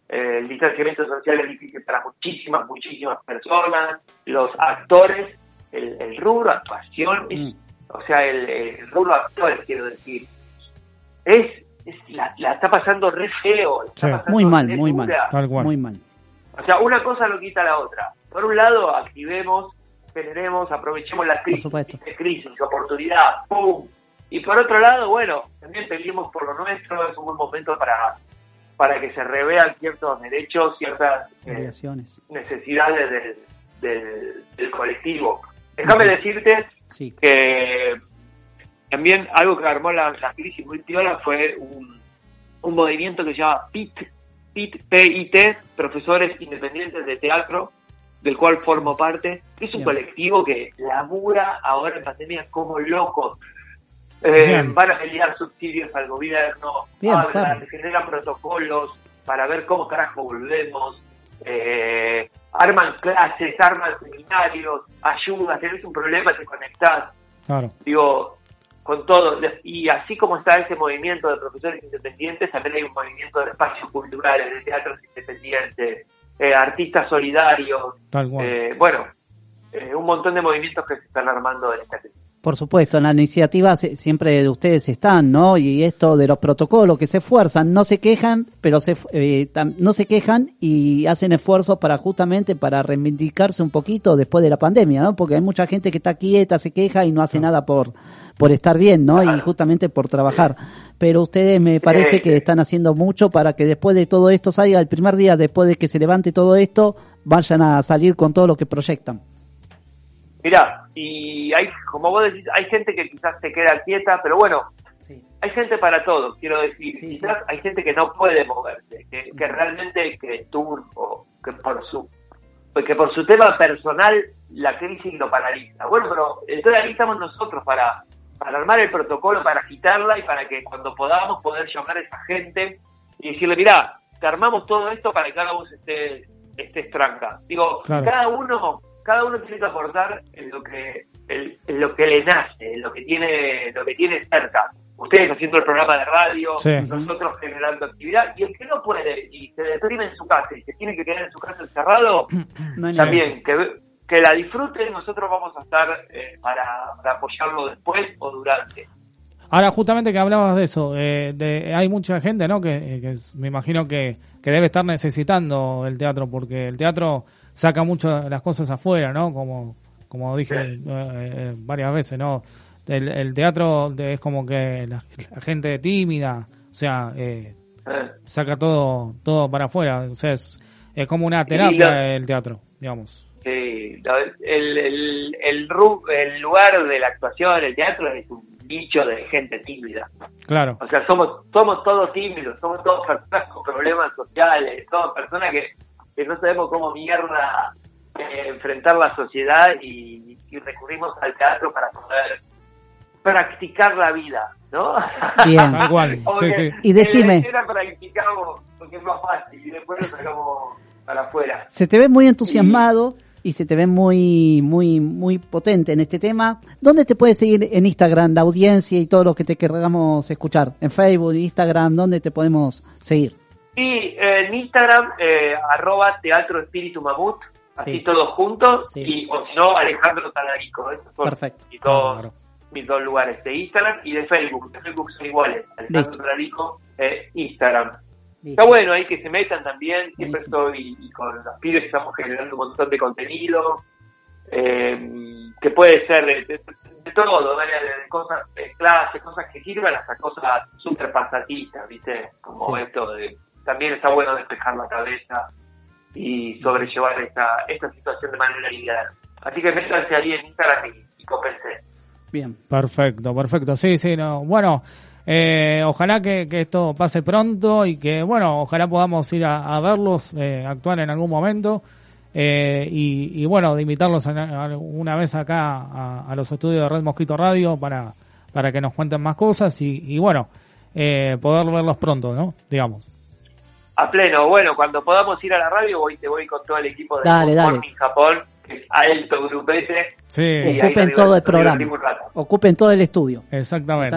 el distanciamiento social es difícil para muchísimas, muchísimas personas, los actores, el, el rubro actuación, es- Mm. o sea, el, el rubro actores, quiero decir, es, es- la, la está pasando re feo, Sí. pasando Muy mal, muy mal, dura. Tal cual. muy mal. O sea, una cosa no quita la otra. Por un lado, activemos, generemos, aprovechemos la crisis, crisis, oportunidad, ¡pum! Y por otro lado, bueno, también peleemos por lo nuestro, es un buen momento para, para que se revean ciertos derechos, ciertas eh, necesidades del, del, del colectivo. Déjame decirte Sí. que también algo que armó la, la crisis muy piola fue un, un movimiento que se llama PIT, PIT, PIT, Profesores Independientes de Teatro, del cual formo parte. Es un Bien. colectivo que labura ahora en pandemia como locos. Eh, van a pelear subsidios al gobierno, Bien, hablan, claro. generan protocolos para ver cómo carajo volvemos, eh, arman clases, arman seminarios, ayudas, tenés un problema, te conectás. Claro. Digo, con todo, y así como está ese movimiento de profesores independientes, también hay un movimiento de espacios culturales, de teatros independientes, eh, artistas solidarios, Tal cual. eh, bueno, eh, un montón de movimientos que se están armando en esta crisis. Por supuesto, en la iniciativa siempre de ustedes están, ¿no? Y esto de los protocolos que se esfuerzan, no se quejan, pero se, eh, no se quejan y hacen esfuerzos para justamente para reivindicarse un poquito después de la pandemia, ¿no? Porque hay mucha gente que está quieta, se queja y no hace nada por, por estar bien, ¿no? Y justamente por trabajar. Pero ustedes me parece que están haciendo mucho para que después de todo esto salga el primer día, después de que se levante todo esto, vayan a salir con todo lo que proyectan. Mirá, y hay, como vos decís, hay gente que quizás se queda quieta, pero bueno, hay gente para todo, quiero decir. Sí, quizás hay gente que no puede moverse, que, que realmente que el tour o que por su que por su tema personal la crisis lo paraliza. Bueno, pero entonces ahí estamos nosotros para, para armar el protocolo, para quitarla y para que cuando podamos poder llamar a esa gente y decirle, mirá, te armamos todo esto para que cada uno esté, esté tranca. Digo, Claro. cada uno cada uno tiene que aportar en lo que en, en lo que le nace, en lo que tiene lo que tiene cerca. Ustedes haciendo el programa de radio, Sí. nosotros generando actividad y el que no puede y se deprime en su casa y se tiene que quedar en su casa encerrado, No también que, que la disfruten, nosotros vamos a estar eh, para, para apoyarlo después o durante. Ahora, justamente que hablabas de eso, eh, de, hay mucha gente, ¿no? Que, que es- me imagino que, que debe estar necesitando el teatro, porque el teatro saca mucho las cosas afuera, ¿no? Como, como dije eh, eh, varias veces, ¿no? El, el teatro de- es como que la, la gente tímida, o sea, eh, Eh, saca todo todo para afuera, o sea, es, es como una terapia el teatro, digamos. Sí, el, el, el, el lugar de la actuación, el teatro, es un nicho de gente tímida. Claro, O sea, somos somos todos tímidos, somos todos personas con problemas sociales, somos personas que, que no sabemos cómo mierda eh, enfrentar la sociedad y, y recurrimos al teatro para poder practicar la vida, ¿no? Bien. Tal cual, Como sí, que sí. Y decime. En la escena practicamos porque es más fácil y después lo sacamos para afuera. Se te ve muy entusiasmado y se te ve muy, muy, muy potente en este tema. ¿Dónde te puedes seguir en Instagram, la audiencia y todo lo que te queramos escuchar? En Facebook, Instagram, ¿dónde te podemos seguir? Y eh, en Instagram, eh, arroba Teatro Espíritu Mamut, así Sí. todos juntos, Sí. y o si no, Alejandro Talarico. Esos son Perfecto. mis dos, Claro. mis dos lugares, de Instagram y de Facebook. De Facebook son iguales, Alejandro Listo. Talarico, eh, Instagram. Listo. Está bueno ahí que se metan también, siempre Buenísimo. estoy y con los pibes estamos generando un montón de contenido, eh, que puede ser de, de- de todo, de, de cosas, de clases, cosas que sirvan hasta cosas súper pasatistas, ¿viste? Como Sí. esto de, también está bueno despejar la cabeza y sobrellevar esta, esta situación de manera liviana. Así que métanse ahí en Instagram y, y. Bien. Perfecto, perfecto. Sí, sí, no. Bueno, eh, ojalá que, que esto pase pronto y que, bueno, ojalá podamos ir a, verlos, eh, actuar en algún momento. eh, y, y, bueno, de invitarlos a- a- una vez acá a, a los estudios de Red Mosquito Radio para, para que nos cuenten más cosas y, y bueno, eh, poder verlos pronto, ¿no? Digamos. A pleno, bueno, cuando podamos ir a la radio, voy te voy con todo el equipo de Dale, Good dale. Morning Japón, que es alto grupete. Sí, Y Ocupen todo el programa. Ocupen todo el estudio. exactamente.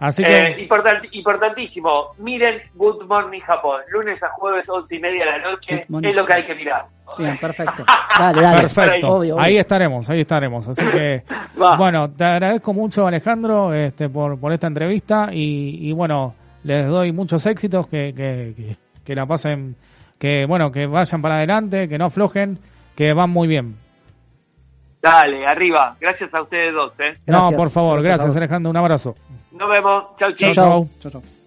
Así Eh, que, important- importantísimo, miren Good Morning Japón, lunes a jueves, once y media de la noche, es lo que hay que mirar. Bien, perfecto. Dale, dale. Perfecto. Obvio, obvio. Ahí estaremos, ahí estaremos. Así que, bueno, te agradezco mucho, Alejandro, este, por, por esta entrevista y, y, bueno, les doy muchos éxitos, que, que, que, que la pasen, que bueno, que vayan para adelante, que no aflojen, que van muy bien. Dale, arriba, gracias a ustedes dos. ¿eh? no, por favor, Gracias. Alejandro, un abrazo. Nos vemos, chau Chau, chau. chau. Chau, chau.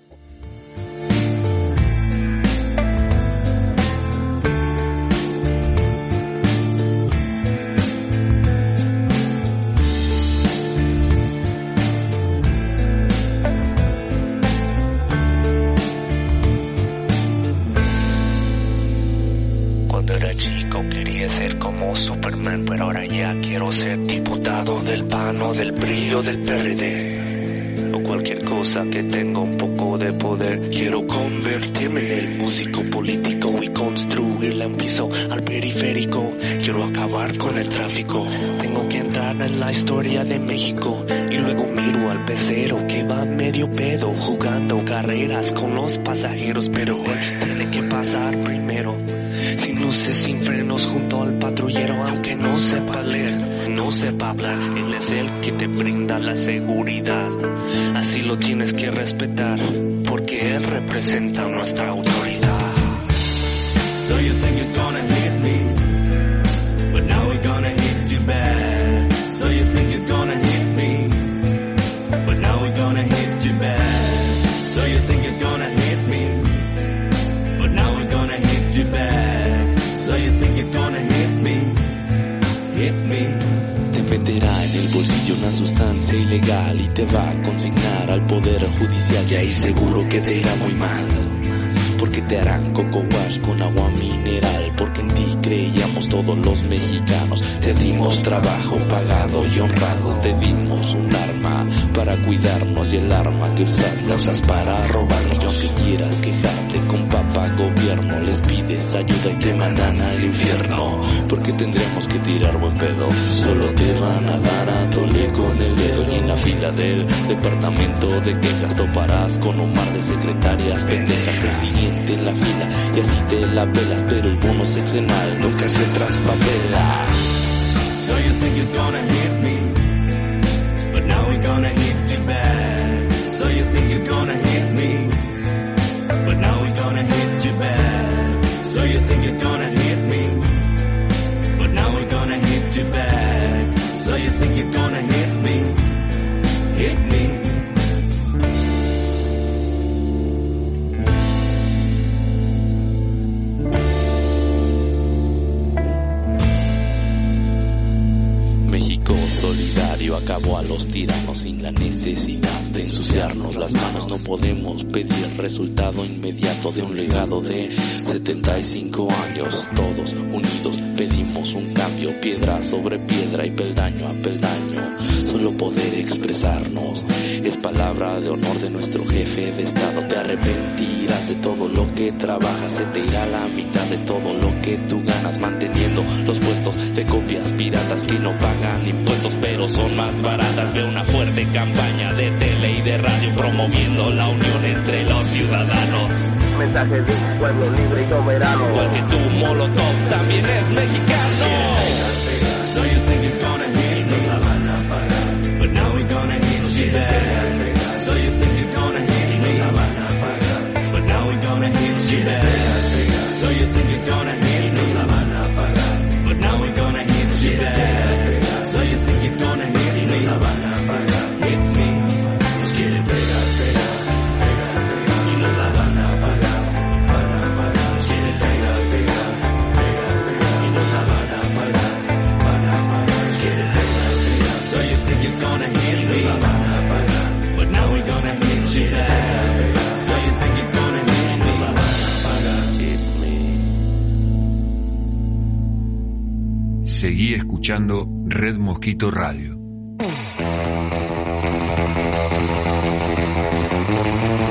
Quiero diputado del PAN o del brillo del PRD. O cualquier cosa que tenga un poco de poder. Quiero convertirme en el músico político y construirle un piso al periférico. Quiero acabar con el tráfico. Tengo que entrar en la historia de México y luego miro al pecero que va medio pedo jugando carreras con los pasajeros, pero él tiene que pasar primero. Sin luces, sin frenos junto al patrullero, aunque no sepa leer, no sepa hablar, él es el que te brinda la seguridad. Así lo tienes que respetar, porque él representa nuestra autoridad. So you think you're gonna hit me, but now we're gonna hit you back. So you think you're gonna hit me, but now we're gonna hit you back. So you think you're gonna hit me, but now we're gonna hit you back. So you think you're gonna hit me, hit me. Te meterá en el bolsillo una sustancia ilegal y te va a al poder judicial y ahí seguro que te irá muy mal. Porque te harán coco wash con agua mineral, porque en ti creíamos todos los mexicanos. Te dimos trabajo pagado y honrado, te dimos un arma para cuidarnos y el arma que usas la usas para robarnos. Y aunque quieras quejarte con papá gobierno, les pides ayuda y te mandan al infierno. Porque tendremos que tirar buen pedo, solo te van a dar a tole con el dedo. Y en la fila del departamento de quejas toparás con un mar de secretarias pendejas. El siguiente en la fila y así te la pelas, pero el bono sexenal nunca se traspapela. So you think you're gonna hit me, but now we're gonna hit you back. So you think you're gonna hit me, but now we're gonna hit you back. So you think you're gonna hit me, but now we're gonna hit you back. So you think you're gonna hit me, hit me. Acabó a los tiranos sin la necesidad de ensuciarnos las manos. No podemos pedir resultado inmediato de un legado de 75 años. Todos unidos pedimos un cambio, piedra sobre piedra y peldaño a peldaño. Solo poder expresarnos es palabra de honor de nuestro jefe de Estado. Te arrepentirás de todo lo que trabajas, se te irá la mitad de todo lo que tú ganas manteniendo los puestos de copias piratas que no pagan impuestos pero son más baratas. Ve una fuerte campaña de tele y de radio promoviendo la unión entre los ciudadanos. Mensaje de un pueblo libre y soberano. Igual que tu Molotov también es mexicano. So you think you're gonna hit me, la van a pagar, but now we're gonna hit you back. Escuchando Red Mosquito Radio.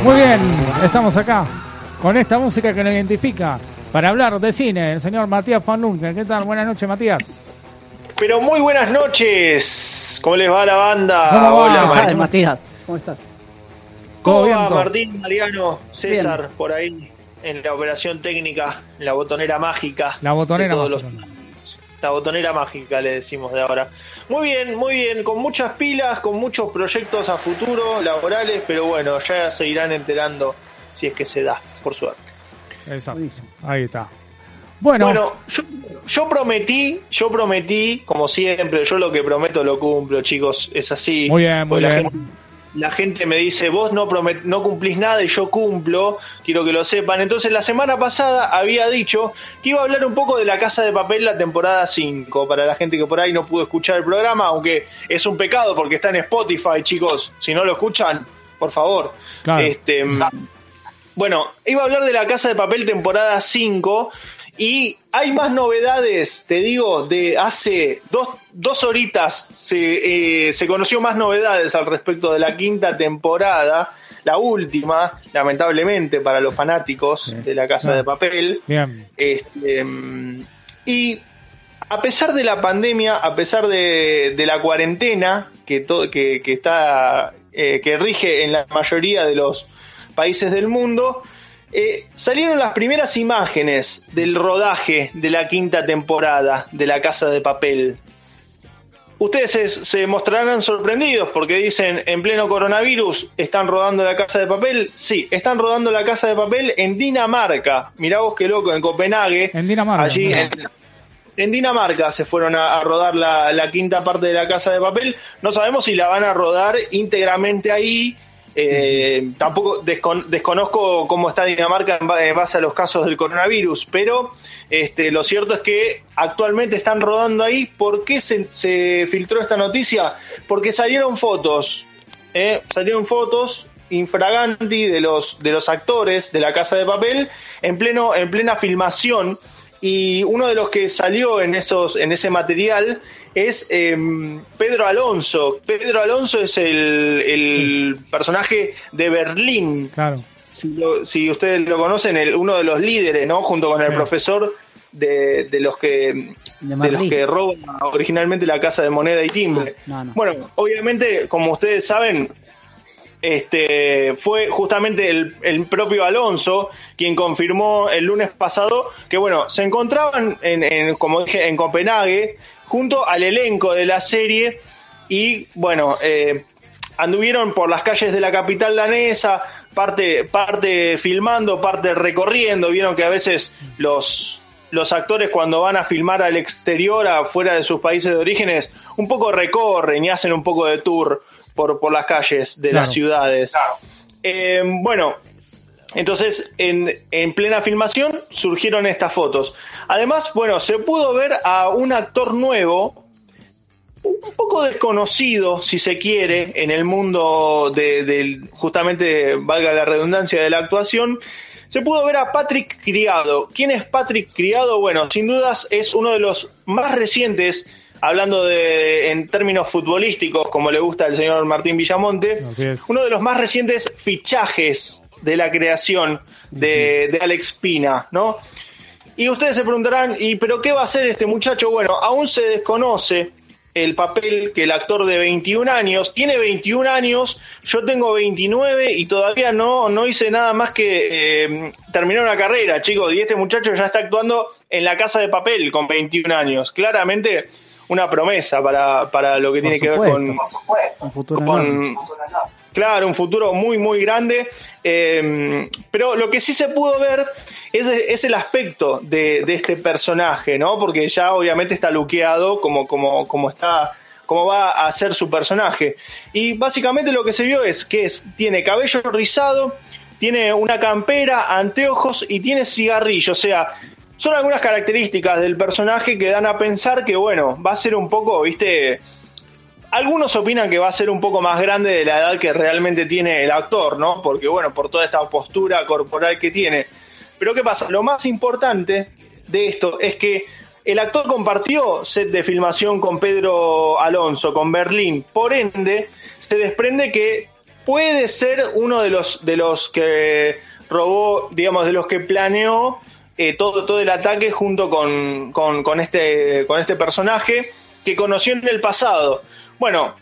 Muy bien, estamos acá con esta música que nos identifica para hablar de cine. El señor Matías Fanunke. ¿Qué tal? Buenas noches, Matías. Pero muy buenas noches. ¿Cómo les va la banda? ¿Cómo va? Hola, ¿Qué Mar- Ay, Matías, ¿cómo estás? ¿Cómo ¿Todo bien, va? Martín, Mariano, César, por ahí en la operación técnica, en la botonera mágica? La botonera mágica. los- La botonera mágica le decimos de ahora. Muy bien, muy bien, con muchas pilas, con muchos proyectos a futuro, laborales, pero bueno, ya se irán enterando si es que se da, por suerte. Exacto. Ahí está. Bueno, Bueno, yo, yo prometí, yo prometí, como siempre, yo lo que prometo lo cumplo, chicos, es así. Muy bien, muy bien. gente- la gente me dice, vos no, promet no cumplís nada y yo cumplo, quiero que lo sepan. Entonces la semana pasada había dicho que iba a hablar un poco de la Casa de Papel la temporada 5, para la gente que por ahí no pudo escuchar el programa, aunque es un pecado porque está en Spotify, chicos, si no lo escuchan, por favor. Claro. Este, bueno, iba a hablar de la Casa de Papel temporada 5 y hay más novedades, te digo, de hace dos, dos horitas se, eh, se conoció más novedades al respecto de la quinta temporada, la última, lamentablemente para los fanáticos Sí. de la Casa Ah. de Papel. bien. Este, mm, y a pesar de la pandemia, a pesar de, de la cuarentena que, to- que, que está eh, que rige en la mayoría de los países del mundo, eh, salieron las primeras imágenes del rodaje de la quinta temporada de La Casa de Papel. Ustedes se, se mostrarán sorprendidos porque dicen en pleno coronavirus están rodando la casa de papel. Sí, están rodando la casa de papel en Dinamarca. Mirá vos qué loco, en Copenhague. En Dinamarca. Allí en, en Dinamarca se fueron a, a rodar la, la quinta parte de la casa de papel. No sabemos si la van a rodar íntegramente ahí. Eh, tampoco descon- desconozco cómo está Dinamarca en base a los casos del coronavirus, pero este, lo cierto es que actualmente están rodando ahí. ¿Por qué se, se filtró esta noticia? Porque salieron fotos, ¿eh? salieron fotos infraganti de los de los actores de la Casa de Papel en pleno en plena filmación y uno de los que salió en esos en ese material es em, Pedro Alonso. Pedro Alonso es el, el personaje de Berlín. Claro. Si, lo- si ustedes lo conocen, el, uno de los líderes, ¿no? Junto con el profesor de, de los que De de los que roban originalmente la casa de moneda y timbre. No, no. Bueno, obviamente, como ustedes saben, este fue justamente el, el propio Alonso quien confirmó el lunes pasado que bueno, se encontraban en, en, como dije, en Copenhague junto al elenco de la serie y bueno, eh, anduvieron por las calles de la capital danesa, parte, parte filmando, parte recorriendo, vieron que a veces los los actores cuando van a filmar al exterior, afuera de sus países de orígenes, un poco recorren y hacen un poco de tour por, por las calles de Claro. las ciudades. Eh, bueno, entonces en, en plena filmación surgieron estas fotos. Además, bueno, se pudo ver a un actor nuevo, un poco desconocido, si se quiere, en el mundo de, del, justamente, valga la redundancia, de la actuación. Se pudo ver a Patrick Criado. ¿Quién es Patrick Criado? Bueno, sin dudas es uno de los más recientes, hablando de en términos futbolísticos, como le gusta al señor Martín Villamonte, uno de los más recientes fichajes de la creación de, de Alex Pina, ¿no? Y ustedes se preguntarán, ¿y pero qué va a hacer este muchacho? Bueno, aún se desconoce el papel que el actor de 21 años, tiene 21 años, yo tengo 29 y todavía no, no hice nada más que eh, terminar una carrera, chicos, y este muchacho ya está actuando en la casa de papel con 21 años. Claramente una promesa para, para lo que Por tiene que ver supuesto. con, Un futuro con claro un futuro muy muy grande. Eh, pero lo que sí se pudo ver es, es el aspecto de, de este personaje no porque ya obviamente está luqueado como como como está como va a ser su personaje. Y básicamente lo que se vio es que es tiene cabello rizado tiene una campera anteojos y tiene cigarrillo. O sea son algunas características del personaje que dan a pensar que bueno va a ser un poco viste algunos opinan que va a ser un poco más grande de la edad que realmente tiene el actor, ¿no? Porque, bueno, por toda esta postura corporal que tiene. Pero, ¿qué pasa? Lo más importante de esto es que el actor compartió set de filmación con Pedro Alonso, con Berlín. Por ende, se desprende que puede ser uno de los, de los que robó, digamos, de los que planeó eh, todo, todo el ataque junto con, con, con este, con este personaje que conoció en el pasado. Bueno,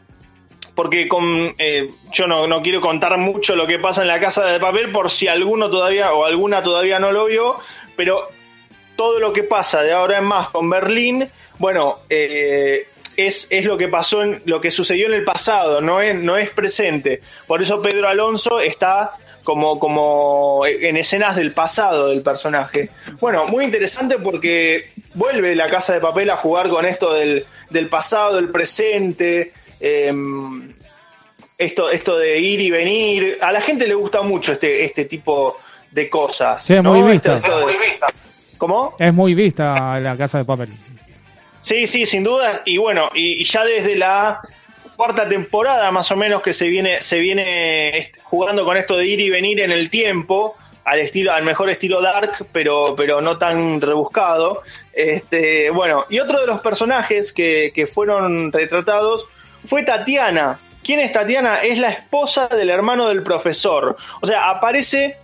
porque con, eh, yo no, no quiero contar mucho lo que pasa en la casa de papel por si alguno todavía o alguna todavía no lo vio, pero todo lo que pasa de ahora en más con Berlín, bueno, eh, es, es lo que pasó, en, lo que sucedió en el pasado, no es, no es presente. Por eso Pedro Alonso está como, como en escenas del pasado del personaje. Bueno, muy interesante porque vuelve la casa de papel a jugar con esto del, del pasado, del presente, eh, esto, esto de ir y venir. A la gente le gusta mucho este, este tipo de cosas. Sí, es ¿no? muy vista. de- ¿Cómo? Es muy vista la casa de papel. Sí, sí, sin duda. Y bueno, y, y ya desde la cuarta temporada más o menos que se viene, se viene jugando con esto de ir y venir en el tiempo, al estilo, al mejor estilo Dark, pero, pero no tan rebuscado. Este, bueno, y otro de los personajes que, que fueron retratados fue Tatiana. ¿Quién es Tatiana? Es la esposa del hermano del profesor. O sea, aparece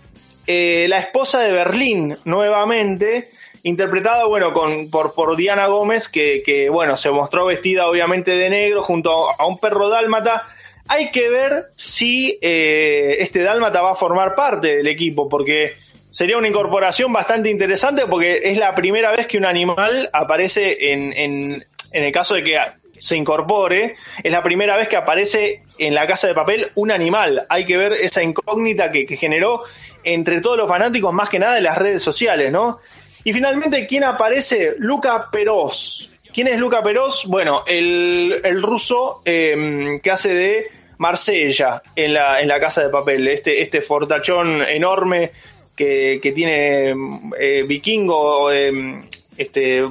eh, la esposa de Berlín nuevamente, interpretada, bueno, con, por, por Diana Gómez, que, que, bueno, se mostró vestida obviamente de negro junto a, un perro dálmata. Hay que ver si eh, este dálmata va a formar parte del equipo, porque sería una incorporación bastante interesante, porque es la primera vez que un animal aparece en, en, en el caso de que se incorpore, es la primera vez que aparece en la casa de papel un animal. Hay que ver esa incógnita que, que generó entre todos los fanáticos, más que nada de las redes sociales, ¿no? Y finalmente, ¿quién aparece? Luca Peroz. ¿Quién es Luca Peroz? Bueno, el, el ruso eh, que hace de Marsella en la, en la casa de papel. Este, este fortachón enorme que, que tiene eh, vikingo, eh, este,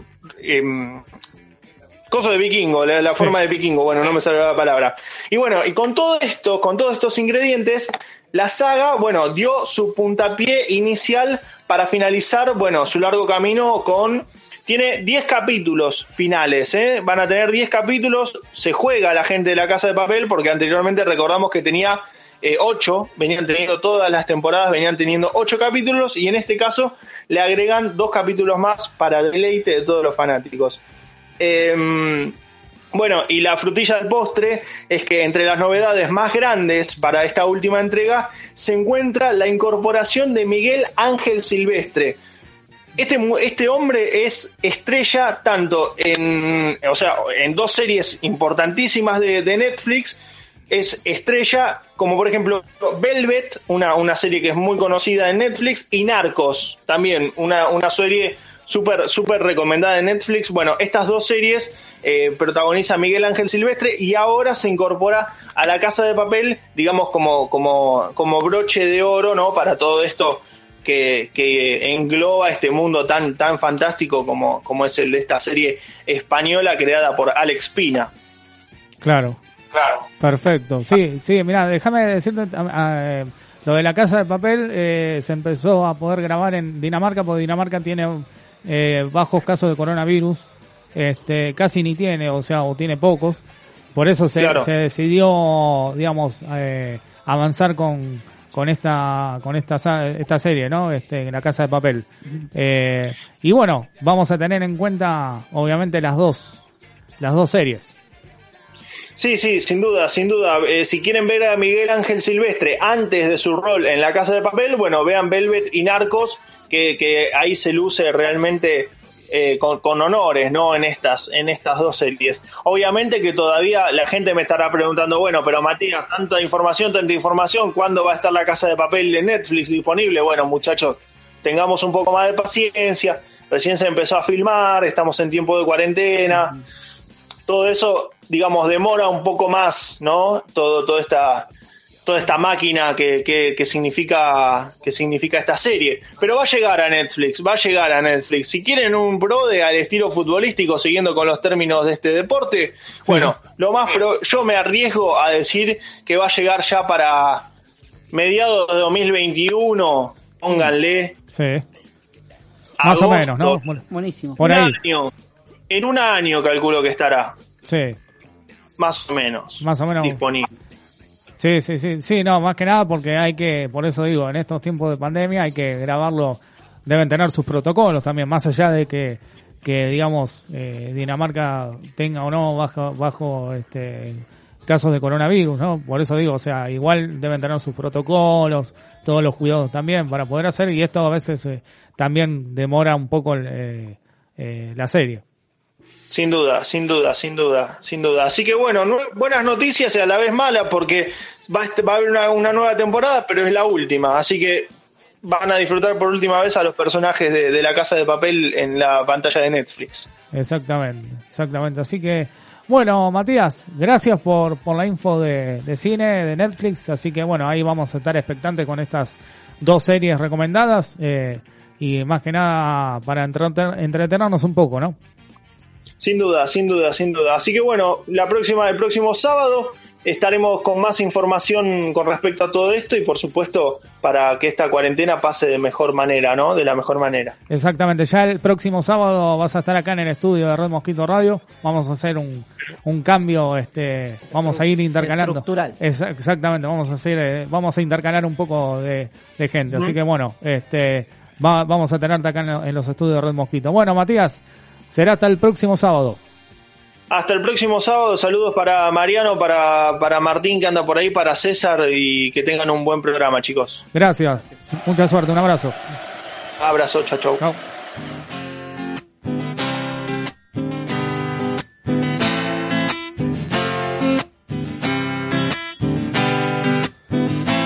Coso de vikingo, la, la forma de vikingo, bueno, no me sale la palabra. Y bueno, y con todo esto, con todos estos ingredientes, la saga, bueno, dio su puntapié inicial para finalizar, bueno, su largo camino con... Tiene 10 capítulos finales, ¿eh? Van a tener 10 capítulos, se juega la gente de la Casa de Papel, porque anteriormente recordamos que tenía eh, 8, venían teniendo todas las temporadas, venían teniendo 8 capítulos, y en este caso le agregan dos capítulos más para deleite de todos los fanáticos. Eh, bueno, y la frutilla del postre es que entre las novedades más grandes para esta última entrega se encuentra la incorporación de Miguel Ángel Silvestre. Este, este hombre es estrella tanto en, o sea, en dos series importantísimas de, Netflix. Es estrella como por ejemplo Velvet, una, una serie que es muy conocida en Netflix, y Narcos, también una, una serie súper súper recomendada en Netflix. Bueno, estas dos series eh, protagoniza Miguel Ángel Silvestre y ahora se incorpora a la Casa de Papel, digamos como como como broche de oro, ¿no? Para todo esto que, que engloba este mundo tan tan fantástico como como es el de esta serie española creada por Alex Pina. Claro. Claro. Perfecto, sí, sí, mira, déjame decirte, ah, lo de la casa de papel eh, se empezó a poder grabar en Dinamarca, porque Dinamarca tiene eh, bajos casos de coronavirus, este, casi ni tiene, o sea, o tiene pocos, por eso se, Claro. se decidió, digamos, eh, avanzar con, con esta, con esta, esta serie, ¿no? Este, la casa de papel. Eh, y bueno, vamos a tener en cuenta, obviamente, las dos, las dos series. Sí, sí, sin duda, sin duda. Eh, si quieren ver a Miguel Ángel Silvestre antes de su rol en La Casa de Papel, bueno, vean Velvet y Narcos, que, que ahí se luce realmente eh, con, con honores, ¿no? En estas, en estas dos series. Obviamente que todavía la gente me estará preguntando, bueno, pero Matías, tanta información, tanta información, ¿cuándo va a estar La Casa de Papel en Netflix disponible? Bueno, muchachos, tengamos un poco más de paciencia. Recién se empezó a filmar, estamos en tiempo de cuarentena todo eso, digamos, demora un poco más, ¿no? Todo, toda esta, toda esta máquina que, que, que significa, que significa esta serie. Pero va a llegar a Netflix, va a llegar a Netflix. Si quieren un pro de al estilo futbolístico, siguiendo con los términos de este deporte, bueno, lo más pro, yo me arriesgo a decir que va a llegar ya para mediados de 2021, pónganle. Sí. Más o menos, ¿no? Buenísimo. Por un ahí. año. En un año calculo que estará, Sí, más o menos. más o menos. disponible. Sí, sí, sí, sí, no, más que nada porque hay que, por eso digo, en estos tiempos de pandemia hay que grabarlo, deben tener sus protocolos también, más allá de que, que digamos, eh, Dinamarca tenga o no bajo, bajo este, casos de coronavirus, ¿no? Por eso digo, o sea, igual deben tener sus protocolos, todos los cuidados también para poder hacer, y esto a veces eh, también demora un poco eh, eh, la serie. Sin duda, sin duda, sin duda, sin duda. Así que bueno, buenas noticias y a la vez malas porque va a, haber una, una nueva temporada, pero es la última. Así que van a disfrutar por última vez a los personajes de, la casa de papel en la pantalla de Netflix. Exactamente, exactamente. Así que, bueno, Matías, gracias por, por la info de, de cine, de Netflix. Así que, bueno, ahí vamos a estar expectantes con estas dos series recomendadas. eh, y más que nada para entretenernos un poco, ¿no? Sin duda, sin duda, sin duda. Así que bueno, la próxima, el próximo sábado estaremos con más información con respecto a todo esto y por supuesto para que esta cuarentena pase de mejor manera, ¿no? De la mejor manera. Exactamente, ya el próximo sábado vas a estar acá en el estudio de Red Mosquito Radio. Vamos a hacer un, un cambio, este, vamos a ir intercalando. Estructural. Exa- exactamente, vamos a hacer, eh, vamos a intercalar un poco de, de gente. Así que bueno, este, va- vamos a tenerte acá en los estudios de Red Mosquito. Bueno, Matías, será hasta el próximo sábado. Hasta el próximo sábado, saludos para Mariano, para, para Martín que anda por ahí, para César y que tengan un buen programa, chicos. Gracias. Mucha suerte, un abrazo. Abrazo, chao, chao. Chao.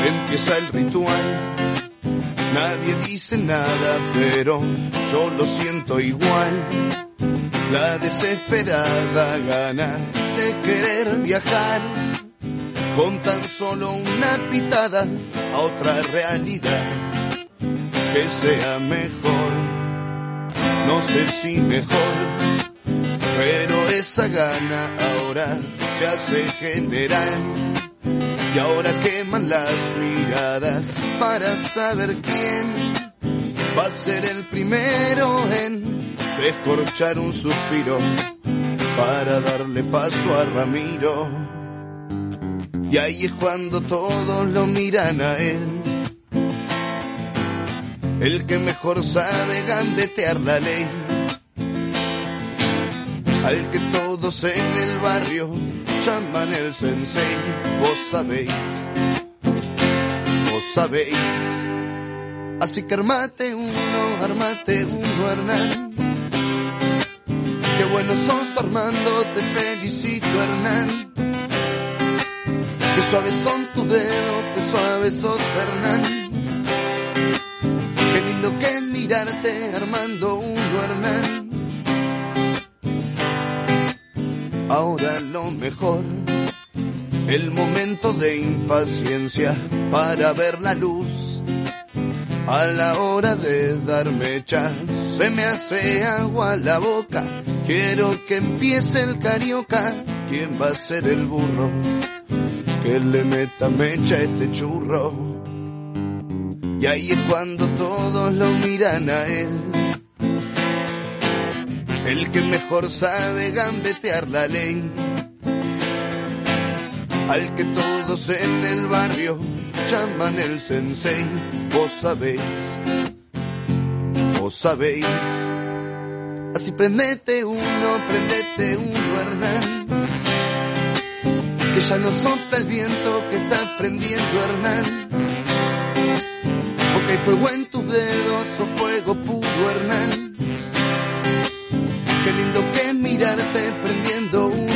Empieza el ritual, nadie dice nada, pero yo lo siento igual. La desesperada gana de querer viajar, con tan solo una pitada a otra realidad que sea mejor. No sé si mejor, pero esa gana ahora se hace general. Y ahora queman las miradas para saber quién va a ser el primero en descorchar un suspiro para darle paso a Ramiro. Y ahí es cuando todos lo miran a él. El que mejor sabe gambetear la ley. Al que todos en el barrio llaman el sensei. Vos sabéis, vos sabéis. Así que armate uno, armate uno, Hernán. Bueno sos Armando, te felicito Hernán. Qué suaves son tus dedos, qué suaves sos Hernán. Qué lindo que mirarte Armando uno Hernán. Ahora lo mejor, el momento de impaciencia para ver la luz. A la hora de darme chas, se me hace agua la boca. Quiero que empiece el carioca. ¿Quién va a ser el burro? Que le meta mecha este churro. Y ahí es cuando todos lo miran a él. El que mejor sabe gambetear la ley. Al que en el barrio llaman el sensei. Vos sabéis, vos sabéis. Así prendete uno, prendete uno, Hernán. Que ya no sopla el viento que está prendiendo, Hernán. Porque hay fuego en tus dedos o fuego puro, Hernán. Qué lindo que mirarte prendiendo uno,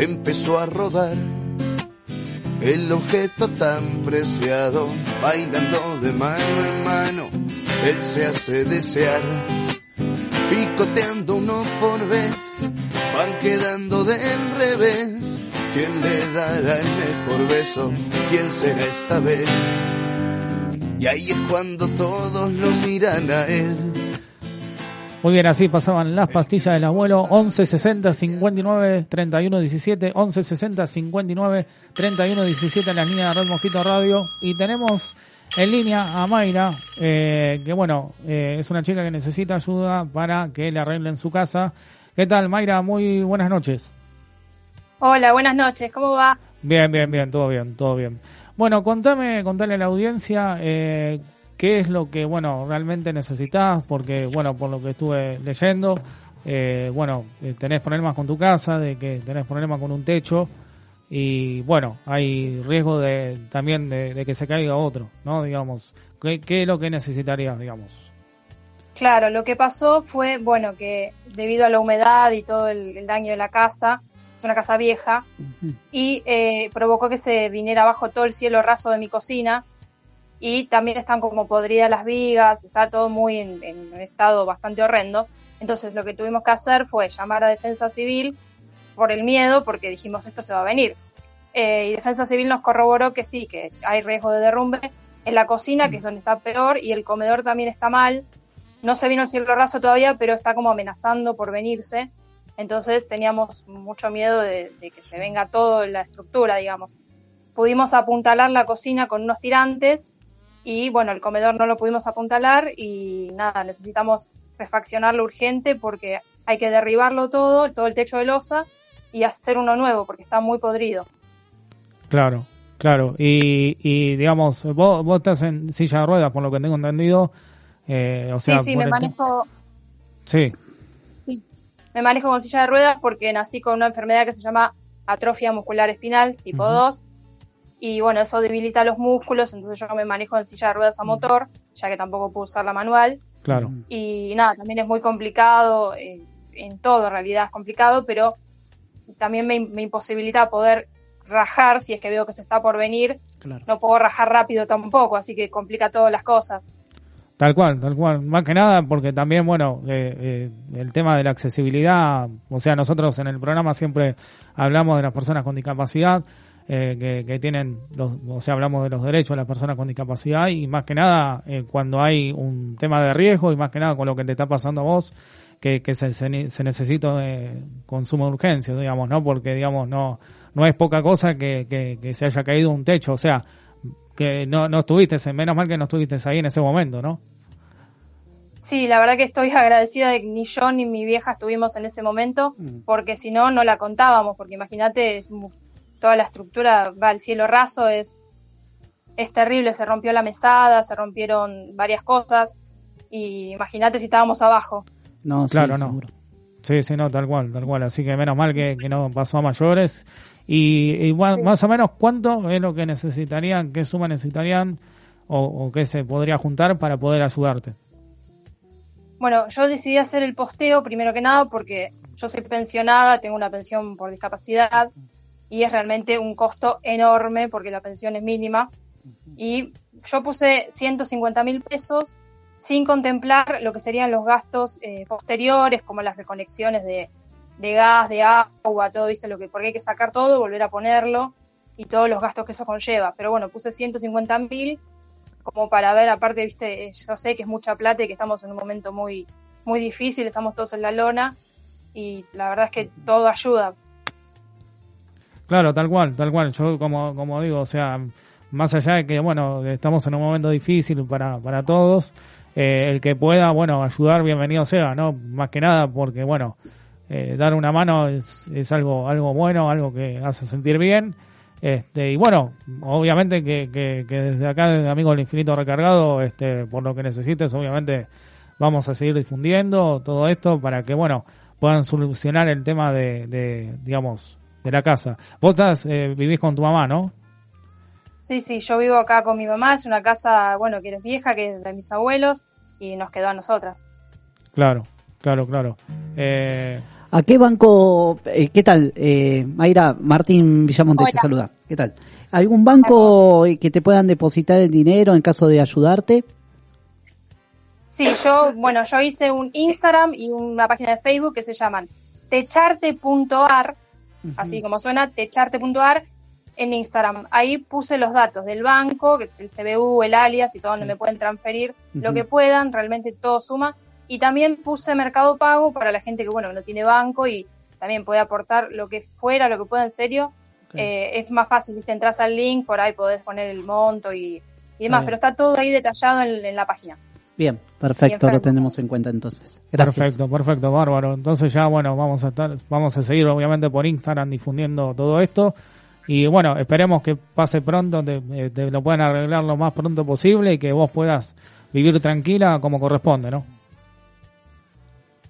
Empezó a rodar el objeto tan preciado, bailando de mano en mano, él se hace desear. Picoteando uno por vez, van quedando del revés. ¿Quién le dará el mejor beso? ¿Quién será esta vez? Y ahí es cuando todos lo miran a él. Muy bien, así pasaban las pastillas del abuelo. 11 60 59 31 17. 11 60 59 31 17 en la línea de Red Mosquito Radio. Y tenemos en línea a Mayra, eh, que bueno, eh, es una chica que necesita ayuda para que le arreglen su casa. ¿Qué tal, Mayra? Muy buenas noches. Hola, buenas noches, ¿cómo va? Bien, bien, bien, todo bien, todo bien. Bueno, contame, contale a la audiencia eh, qué es lo que, bueno, realmente necesitas, porque, bueno, por lo que estuve leyendo, eh, bueno, eh, tenés problemas con tu casa, de que tenés problemas con un techo, y bueno, hay riesgo de también de, de que se caiga otro, ¿no? Digamos, ¿qué, qué es lo que necesitarías, digamos? Claro, lo que pasó fue, bueno, que debido a la humedad y todo el, el daño de la casa, es una casa vieja, y eh, provocó que se viniera abajo todo el cielo raso de mi cocina, y también están como podridas las vigas, está todo muy en, en un estado bastante horrendo. Entonces lo que tuvimos que hacer fue llamar a Defensa Civil por el miedo, porque dijimos esto se va a venir. Eh, y Defensa Civil nos corroboró que sí, que hay riesgo de derrumbe en la cocina, que es donde está peor, y el comedor también está mal. No se vino el cielo raso todavía, pero está como amenazando por venirse. Entonces teníamos mucho miedo de, de que se venga todo en la estructura, digamos. Pudimos apuntalar la cocina con unos tirantes y bueno, el comedor no lo pudimos apuntalar y nada, necesitamos refaccionarlo urgente porque hay que derribarlo todo, todo el techo de losa y hacer uno nuevo porque está muy podrido. Claro. Claro, y, y digamos, vos, vos estás en silla de ruedas, por lo que tengo entendido. Eh, o sea, sí, sí, me manejo, Sí, sí, me manejo con silla de ruedas porque nací con una enfermedad que se llama atrofia muscular espinal tipo Ujú. 2 y bueno, eso debilita los músculos, entonces yo me manejo en silla de ruedas a motor, ya que tampoco puedo usar la manual claro. y nada, también es muy complicado, eh, en todo en realidad es complicado, pero también me, me imposibilita poder rajar si es que veo que se está por venir, Claro. no puedo rajar rápido tampoco, así que complica todas las cosas. Tal cual, tal cual. Más que nada porque también, bueno, eh, eh, el tema de la accesibilidad, o sea, nosotros en el programa siempre hablamos de las personas con discapacidad, eh, que, que tienen, los, o sea, hablamos de los derechos de las personas con discapacidad y más que nada eh, cuando hay un tema de riesgo y más que nada con lo que te está pasando a vos, que, que se, se, se necesita de consumo de urgencia, digamos, ¿no? Porque, digamos, no, no es poca cosa que, que, que se haya caído un techo, o sea, que no, no estuviste, menos mal que no estuviste ahí en ese momento, ¿no? Sí, la verdad que estoy agradecida de que ni yo ni mi vieja estuvimos en ese momento, porque si no, no la contábamos, porque imagínate, toda la estructura va al cielo raso, es, es terrible, se rompió la mesada, se rompieron varias cosas, y imagínate si estábamos abajo. No, sí, Claro, no. seguro. Sí, sí, no, tal cual, tal cual. Así que menos mal que, que no pasó a mayores. Y, y más o menos, ¿cuánto es lo que necesitarían, qué suma necesitarían o, o qué se podría juntar para poder ayudarte? Bueno, yo decidí hacer el posteo primero que nada porque yo soy pensionada, tengo una pensión por discapacidad y es realmente un costo enorme porque la pensión es mínima. Y yo puse 150 mil pesos sin contemplar lo que serían los gastos eh, posteriores, como las reconexiones de, de gas, de agua, todo, ¿viste? Lo que, porque hay que sacar todo, volver a ponerlo y todos los gastos que eso conlleva. Pero bueno, puse 150 mil como para ver, aparte, viste, eh, yo sé que es mucha plata y que estamos en un momento muy, muy difícil, estamos todos en la lona y la verdad es que todo ayuda. Claro, tal cual, tal cual. Yo, como, como digo, o sea, más allá de que, bueno, estamos en un momento difícil para, para todos, eh, el que pueda, bueno, ayudar, bienvenido sea, ¿no? Más que nada porque, bueno, eh, dar una mano es, es algo, algo bueno, algo que hace sentir bien. Este, y bueno, obviamente que, que, que desde acá, desde Amigos del Infinito Recargado, este, por lo que necesites, obviamente vamos a seguir difundiendo todo esto para que, bueno, puedan solucionar el tema de, de digamos, de la casa. Vos estás, eh, vivís con tu mamá, ¿no? Sí, sí, yo vivo acá con mi mamá, es una casa, bueno, que es vieja, que es de mis abuelos y nos quedó a nosotras. Claro, claro, claro. Eh, ¿A qué banco, eh, qué tal, eh, Mayra, Martín Villamonte te saluda, ¿qué tal? ¿Algún banco que te puedan depositar el dinero en caso de ayudarte? Sí, yo, bueno, yo hice un Instagram y una página de Facebook que se llaman techarte.ar, así como suena, techarte.ar en Instagram. Ahí puse los datos del banco, el CBU, el alias y todo donde me pueden transferir lo que puedan, realmente todo suma. Y también puse Mercado Pago para la gente que, bueno, no tiene banco y también puede aportar lo que fuera, lo que pueda en serio. Eh, es más fácil, viste, entras al link, por ahí podés poner el monto y, y demás, pero está todo ahí detallado en, en la página. Bien, perfecto, lo tenemos en cuenta entonces. Gracias. Perfecto, perfecto, bárbaro. Entonces ya, bueno, vamos a estar, vamos a seguir obviamente por Instagram difundiendo todo esto. Y bueno, esperemos que pase pronto, te, eh, te lo puedan arreglar lo más pronto posible y que vos puedas vivir tranquila como corresponde, ¿no?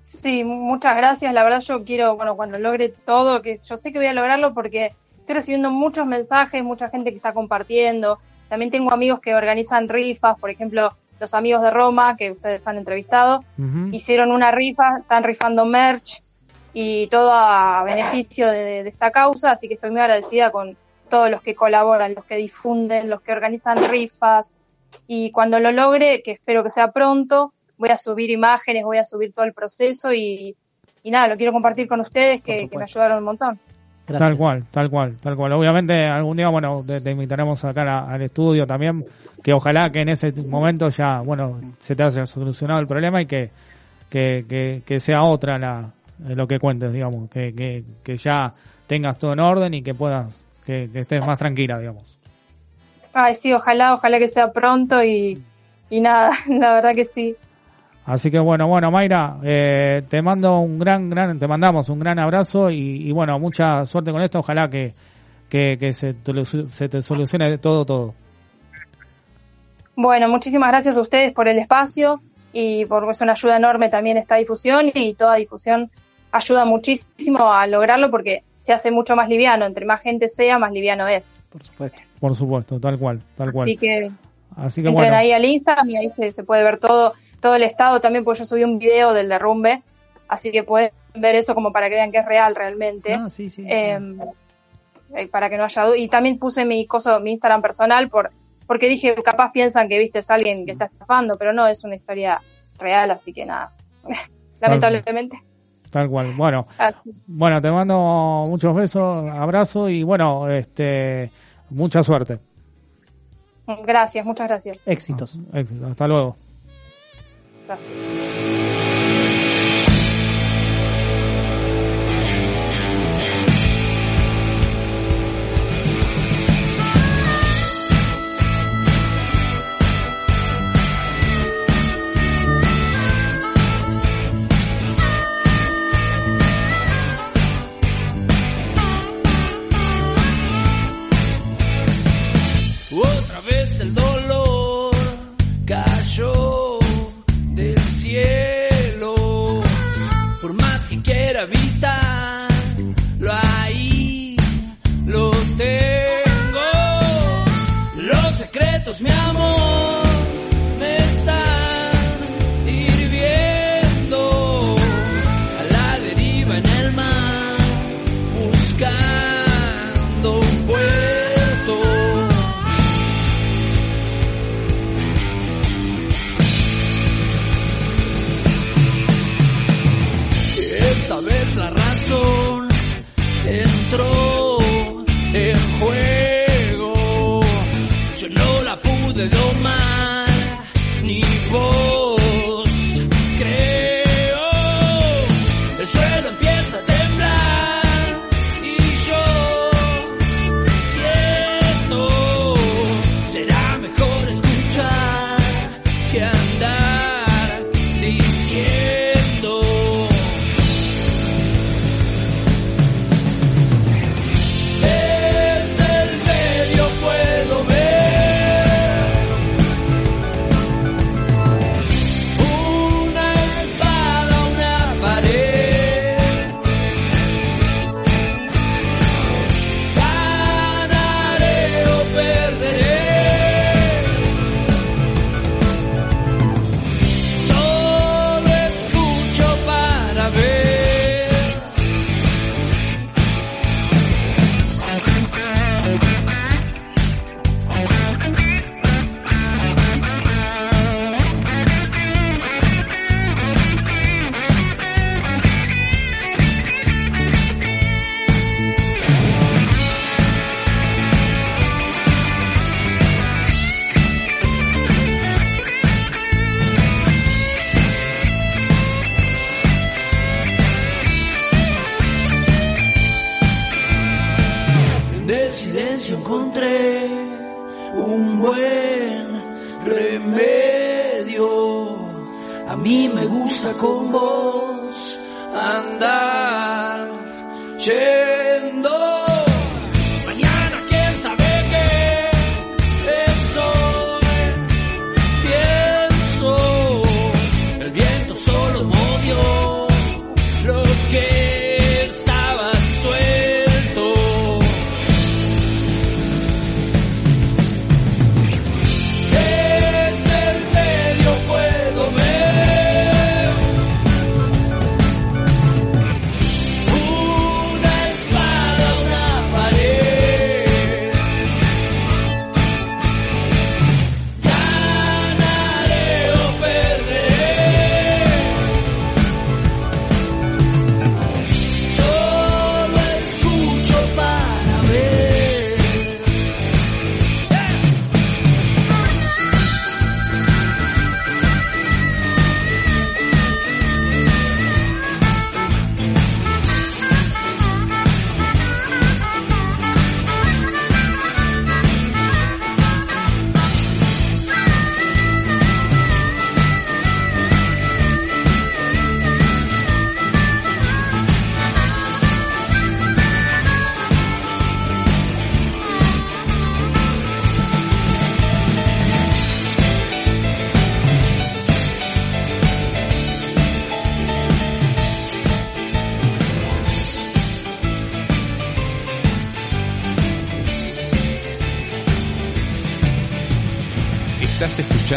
Sí, mu- muchas gracias. La verdad yo quiero, bueno, cuando logre todo, que yo sé que voy a lograrlo porque estoy recibiendo muchos mensajes, mucha gente que está compartiendo. También tengo amigos que organizan rifas, por ejemplo, los amigos de Roma que ustedes han entrevistado, hicieron una rifa, están rifando merch y todo a beneficio de, de esta causa, así que estoy muy agradecida con todos los que colaboran, los que difunden, los que organizan rifas y cuando lo logre, que espero que sea pronto, voy a subir imágenes, voy a subir todo el proceso y, y nada, lo quiero compartir con ustedes que, que me ayudaron un montón. Gracias. Tal cual, tal cual, tal cual. Obviamente algún día, bueno, te, te invitaremos acá a- al estudio también, que ojalá que en ese momento ya, bueno, se te haya solucionado el problema y que, que, que, que sea otra la, lo que cuentes, digamos, que, que, que ya tengas todo en orden y que puedas, que, que estés más tranquila, digamos. Ay, sí, ojalá, ojalá que sea pronto y, y nada, la verdad que sí. Así que bueno, bueno, Mayra, eh, te mando un gran, gran, te mandamos un gran abrazo y, y bueno, mucha suerte con esto. Ojalá que, que, que se, te, se te solucione todo, todo. Bueno, muchísimas gracias a ustedes por el espacio y porque es una ayuda enorme también esta difusión y toda difusión ayuda muchísimo a lograrlo porque se hace mucho más liviano, entre más gente sea, más liviano es. Por supuesto. Por supuesto, tal cual, tal cual. Así que Así que entren bueno, ahí al Instagram y ahí se, se puede ver todo, todo el estado también, porque yo subí un video del derrumbe, así que pueden ver eso como para que vean que es real realmente. Ah, sí, sí. Eh, eh, para que no haya duda. Y también puse mi coso, mi Instagram personal por, porque dije, capaz piensan que viste es alguien que está estafando, pero no, es una historia real, así que nada. Lamentablemente. tal cual. Bueno, Así. bueno, te mando muchos besos, abrazo y bueno, este, mucha suerte. Gracias, muchas gracias. Éxitos. Éxito. Hasta luego. Otra que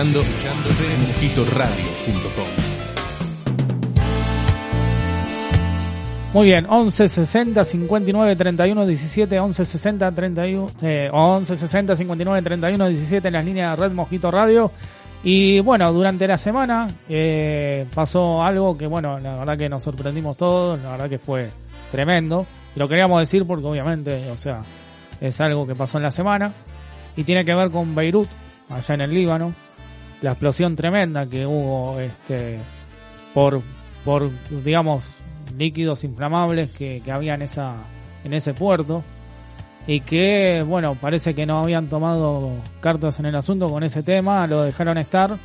escuchando, redmosquitoradio.com. Muy bien, 11 60 59 31 17, 11 60 31, eh, 11 60 59 31 17 en las líneas de Red Mosquito Radio. Y bueno, durante la semana eh, pasó algo que, bueno, la verdad que nos sorprendimos todos, la verdad que fue tremendo. Lo queríamos decir porque obviamente, o sea, es algo que pasó en la semana y tiene que ver con Beirut, allá en el Líbano, la explosión tremenda que hubo este por por digamos líquidos inflamables que, que había en esa en ese puerto. Y que bueno parece que no habían tomado cartas en el asunto con ese tema lo dejaron estar.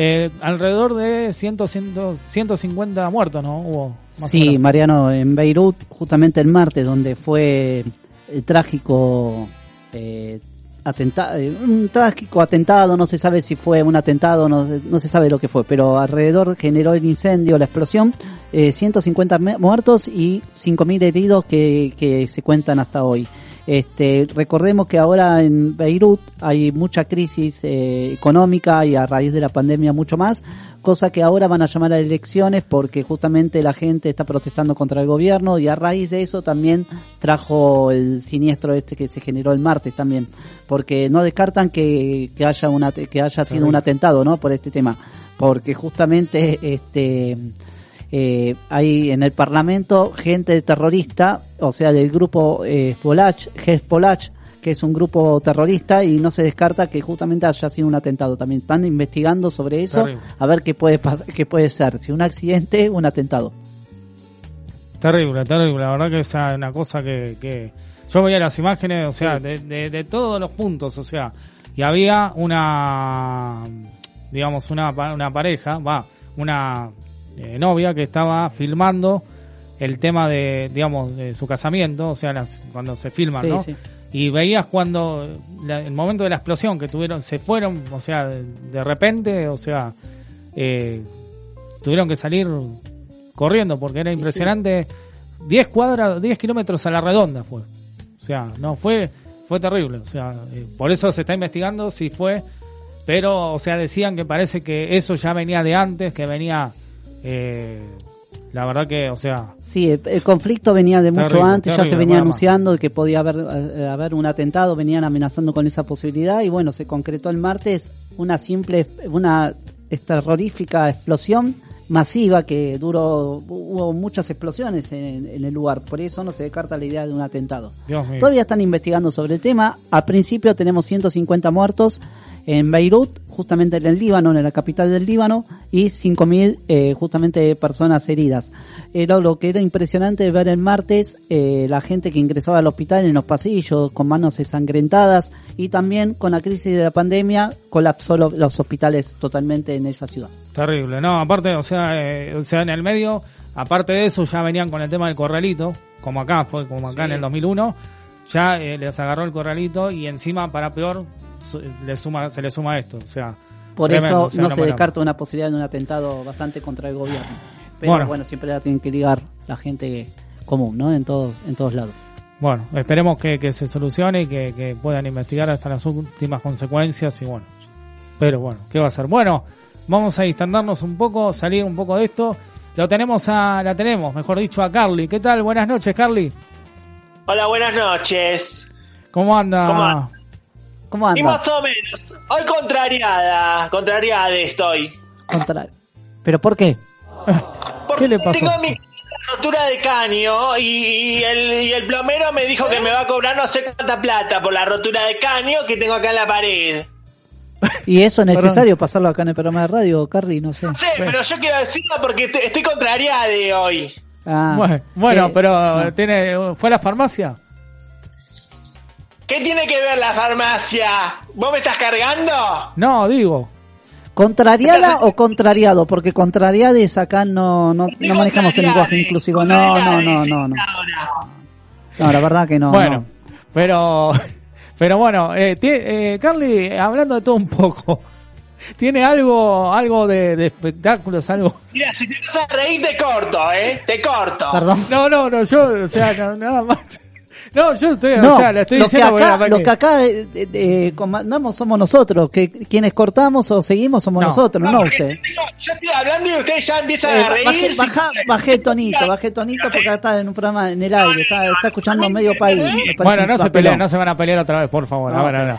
Eh, alrededor de 100, 100, 150 muertos no hubo Sí. Mariano, en Beirut, justamente el martes, donde fue el trágico eh, atentado, un trágico atentado, no se sabe si fue un atentado, no, no se sabe lo que fue, pero alrededor generó el incendio, la explosión, eh, 150 me- muertos y 5.000 heridos que, que se cuentan hasta hoy. Este, recordemos que ahora en Beirut hay mucha crisis eh, económica y a raíz de la pandemia mucho más, cosa que ahora van a llamar a elecciones porque justamente la gente está protestando contra el gobierno y a raíz de eso también trajo el siniestro este que se generó el martes también, porque no descartan que, que haya una que haya sido un atentado, ¿no? Por este tema, porque justamente este eh, hay en el Parlamento gente terrorista, o sea, del grupo eh, Hezbollah, Hezbollah, que es un grupo terrorista y no se descarta que justamente haya sido un atentado. También están investigando sobre eso, Terrible. a ver qué puede qué puede ser, si un accidente, un atentado. Terrible, terrible. La verdad que es una cosa que, que yo veía las imágenes, o sea, de, de, de todos los puntos, o sea, y había una, digamos, una, una pareja, va, una eh, novia que estaba filmando el tema de, digamos, de su casamiento, o sea, las, cuando se filman, Sí, ¿no? sí. Y veías cuando la- el momento de la explosión que tuvieron, se fueron, o sea, de, de repente, o sea, eh, tuvieron que salir corriendo porque era impresionante. 10 cuadras, 10 kilómetros a la redonda fue. O sea, no fue fue terrible. O sea, eh, por eso se está investigando si fue. Pero, o sea, decían que parece que eso ya venía de antes, que venía. Eh, la verdad que, o sea, Sí, el, conflicto venía de mucho Terrible, antes, ya se venía anunciando de que podía haber, eh, haber un atentado, venían amenazando con esa posibilidad y bueno, se concretó el martes una simple, una terrorífica explosión masiva que duró, hubo muchas explosiones en, en el lugar, por eso no se descarta la idea de un atentado. Todavía están investigando sobre el tema. Al principio tenemos 150 muertos en Beirut, justamente en el Líbano, en la capital del Líbano, y 5.000 eh, justamente personas heridas. Era lo que era impresionante ver el martes eh, la gente que ingresaba al hospital en los pasillos con manos ensangrentadas y también con la crisis de la pandemia colapsó lo- los hospitales totalmente en esa ciudad. Terrible, no, aparte, o sea, eh, o sea, en el medio, aparte de eso, ya venían con el tema del corralito, como acá, fue como acá en el 2001, ya eh, les agarró el corralito y encima, para peor, le suma, se le suma esto, o sea. Por tremendo, eso o sea, no se descarta una posibilidad de un atentado bastante contra el gobierno. Pero Bueno. bueno, siempre la tienen que ligar la gente común, ¿no? En todos, en todos lados. Bueno, esperemos que, que se solucione y que, que puedan investigar hasta las últimas consecuencias y bueno. Pero bueno, ¿qué va a ser? Bueno, vamos a distandarnos un poco, salir un poco de esto. Lo tenemos a, la tenemos, mejor dicho, a Carly. ¿Qué tal? Buenas noches, Carly. Hola, buenas noches. ¿Cómo anda? ¿Cómo anda? ¿Cómo Y anda? más o menos. Hoy contrariada, contrariada estoy. ¿Pero por qué? Porque ¿Qué le pasó? Tengo mi rotura de caño y, y el, y el plomero me dijo que me va a cobrar no sé cuánta plata por la rotura de caño que tengo acá en la pared. ¿Y eso es necesario pasarlo acá en el programa de radio, Carly? No sé. No sé, pero yo quiero decirlo porque estoy, estoy contrariada de hoy. Ah, Bueno, bueno, eh, pero no. tiene ¿fue a la farmacia? ¿Qué tiene que ver la farmacia? ¿Vos me estás cargando? No, digo. ¿Contrariada o contrariado? Porque contrariades acá no, no, no manejamos el lenguaje inclusivo. No, no, no, no, no. No, la verdad que no. bueno, no. pero pero bueno, eh, eh, Carly, hablando de todo un poco, ¿tiene algo algo de, de espectáculos, algo? Mira, si te vas a reír te corto, ¿eh? Te corto. Perdón. No, no, no, yo, o sea, no, nada más. No, yo estoy, No, o sea, le estoy los, que diciendo porque acá, la- los que acá eh, eh, eh, comandamos somos nosotros, que quienes cortamos o seguimos somos No. nosotros, no, usted. yo, yo estoy hablando y ustedes ya empiezan Eh, a reír. bajé, si- tonito, bajé tonito porque acá está en un programa en el aire, está, está escuchando medio país. me Bueno, no se peleen, no se van a pelear otra vez, por favor. No, a ver, a ver.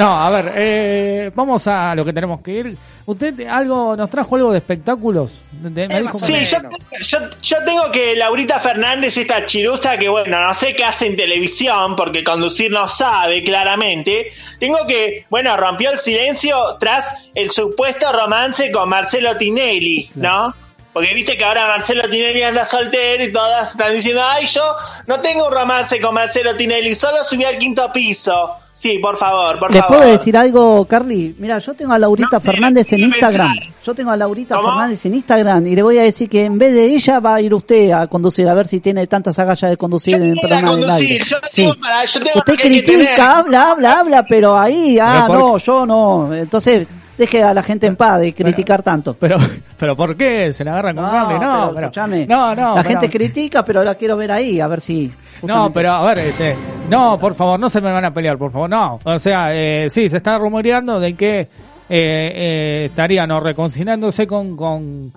No, a ver, eh, vamos a lo que tenemos que ir. ¿Usted algo nos trajo algo de espectáculos? De- me dijo Sí, yo, yo, yo tengo que Laurita Fernández, esta chirusa que, bueno, no sé qué hace en televisión, porque conducir no sabe claramente. Tengo que, bueno, rompió el silencio tras el supuesto romance con Marcelo Tinelli, ¿no? Porque viste que ahora Marcelo Tinelli anda soltero y todas están diciendo, ay, yo no tengo un romance con Marcelo Tinelli, solo subí al quinto piso. Sí, por favor, por ¿Les favor. puedo decir algo, Carly? Mira, yo tengo a Laurita No, Fernández en Instagram. pensar. Yo tengo a Laurita ¿Cómo? Fernández en Instagram y le voy a decir que en vez de ella va a ir usted a conducir, a ver si tiene tantas agallas de conducir Yo en el programa del aire. yo Sí. tengo para- yo tengo Usted critica, habla, habla, habla, pero ahí, ah, por- no, yo no. Entonces, deje a la gente en paz de criticar tanto. Pero, pero ¿por qué? ¿Se la agarran con Carly? No, pero no, no. La pero- gente critica, pero la quiero ver ahí, a ver si. No, pero a ver, este, no, por favor, no se me van a pelear, por favor, no. O sea, eh, sí, se está rumoreando de que eh, eh, estarían o reconciliándose con, con,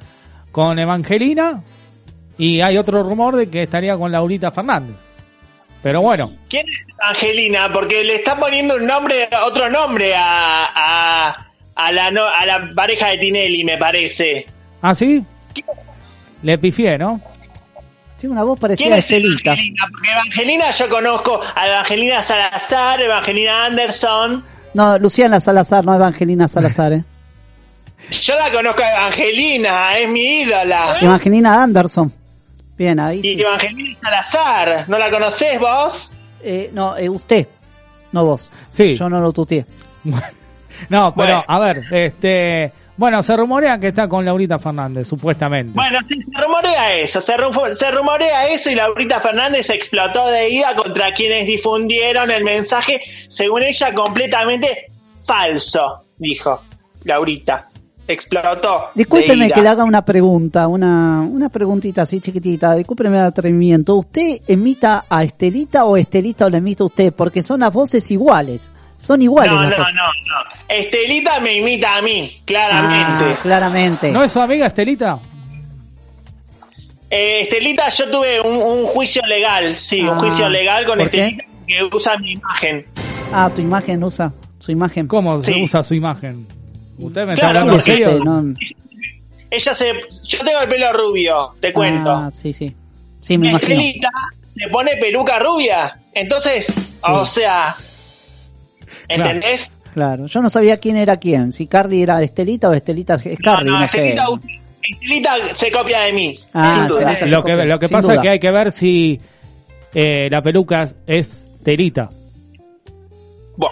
con Evangelina y hay otro rumor de que estaría con Laurita Fernández. Pero bueno, ¿Quién es Angelina? Porque le está poniendo un nombre, otro nombre a, a, a la, no- a la pareja de Tinelli, me parece. ¿ah, sí? Le pifié, ¿no? Tiene una voz ¿Quién parecida a es Estelita. Evangelina? Porque Evangelina yo conozco a Evangelina Salazar, Evangelina Anderson. No, Luciana Salazar, no Evangelina Salazar, ¿eh? Yo la conozco a Evangelina, es mi ídola. Evangelina Anderson. Bien, ahí Y sí. Evangelina Salazar, ¿no la conocés vos? Eh, no, eh, usted, no vos. Sí. Yo no lo tuteé. No, pero Bueno. a ver, este, bueno, se rumorea que está con Laurita Fernández, supuestamente. Bueno, sí, se rumorea eso, se, ru- se rumorea eso y Laurita Fernández explotó de ira contra quienes difundieron el mensaje, según ella, completamente falso, dijo Laurita. Explotó. Discúlpeme que le haga una pregunta, una, una preguntita así chiquitita. Discúlpeme el atrevimiento. ¿Usted emita a Estelita o Estelita o le emita usted? Porque son las voces iguales. Son iguales No, no, no, no. Estelita me imita a mí, claramente. Ah, claramente. ¿No es su amiga Estelita? Eh, Estelita, yo tuve un, un juicio legal, sí, un Ah, juicio legal con. Estelita que usa mi imagen. Ah, tu imagen usa. Su imagen. ¿Cómo se usa su imagen? ¿Usted me está Claro, hablando en este? No- Ella se... Yo tengo el pelo rubio, te cuento. Ah, sí, sí. Sí, me imagino. Estelita se pone peluca rubia. Entonces, o sea, ¿entendés? Claro. Yo no sabía quién era quién. Si Carly era Estelita o Estelita es Carly, no, sé. Estelita, Estelita se copia de mí. Ah, sin duda. Estelita Lo que, lo que sin pasa duda. es que hay que ver si eh, la peluca es telita. Buah,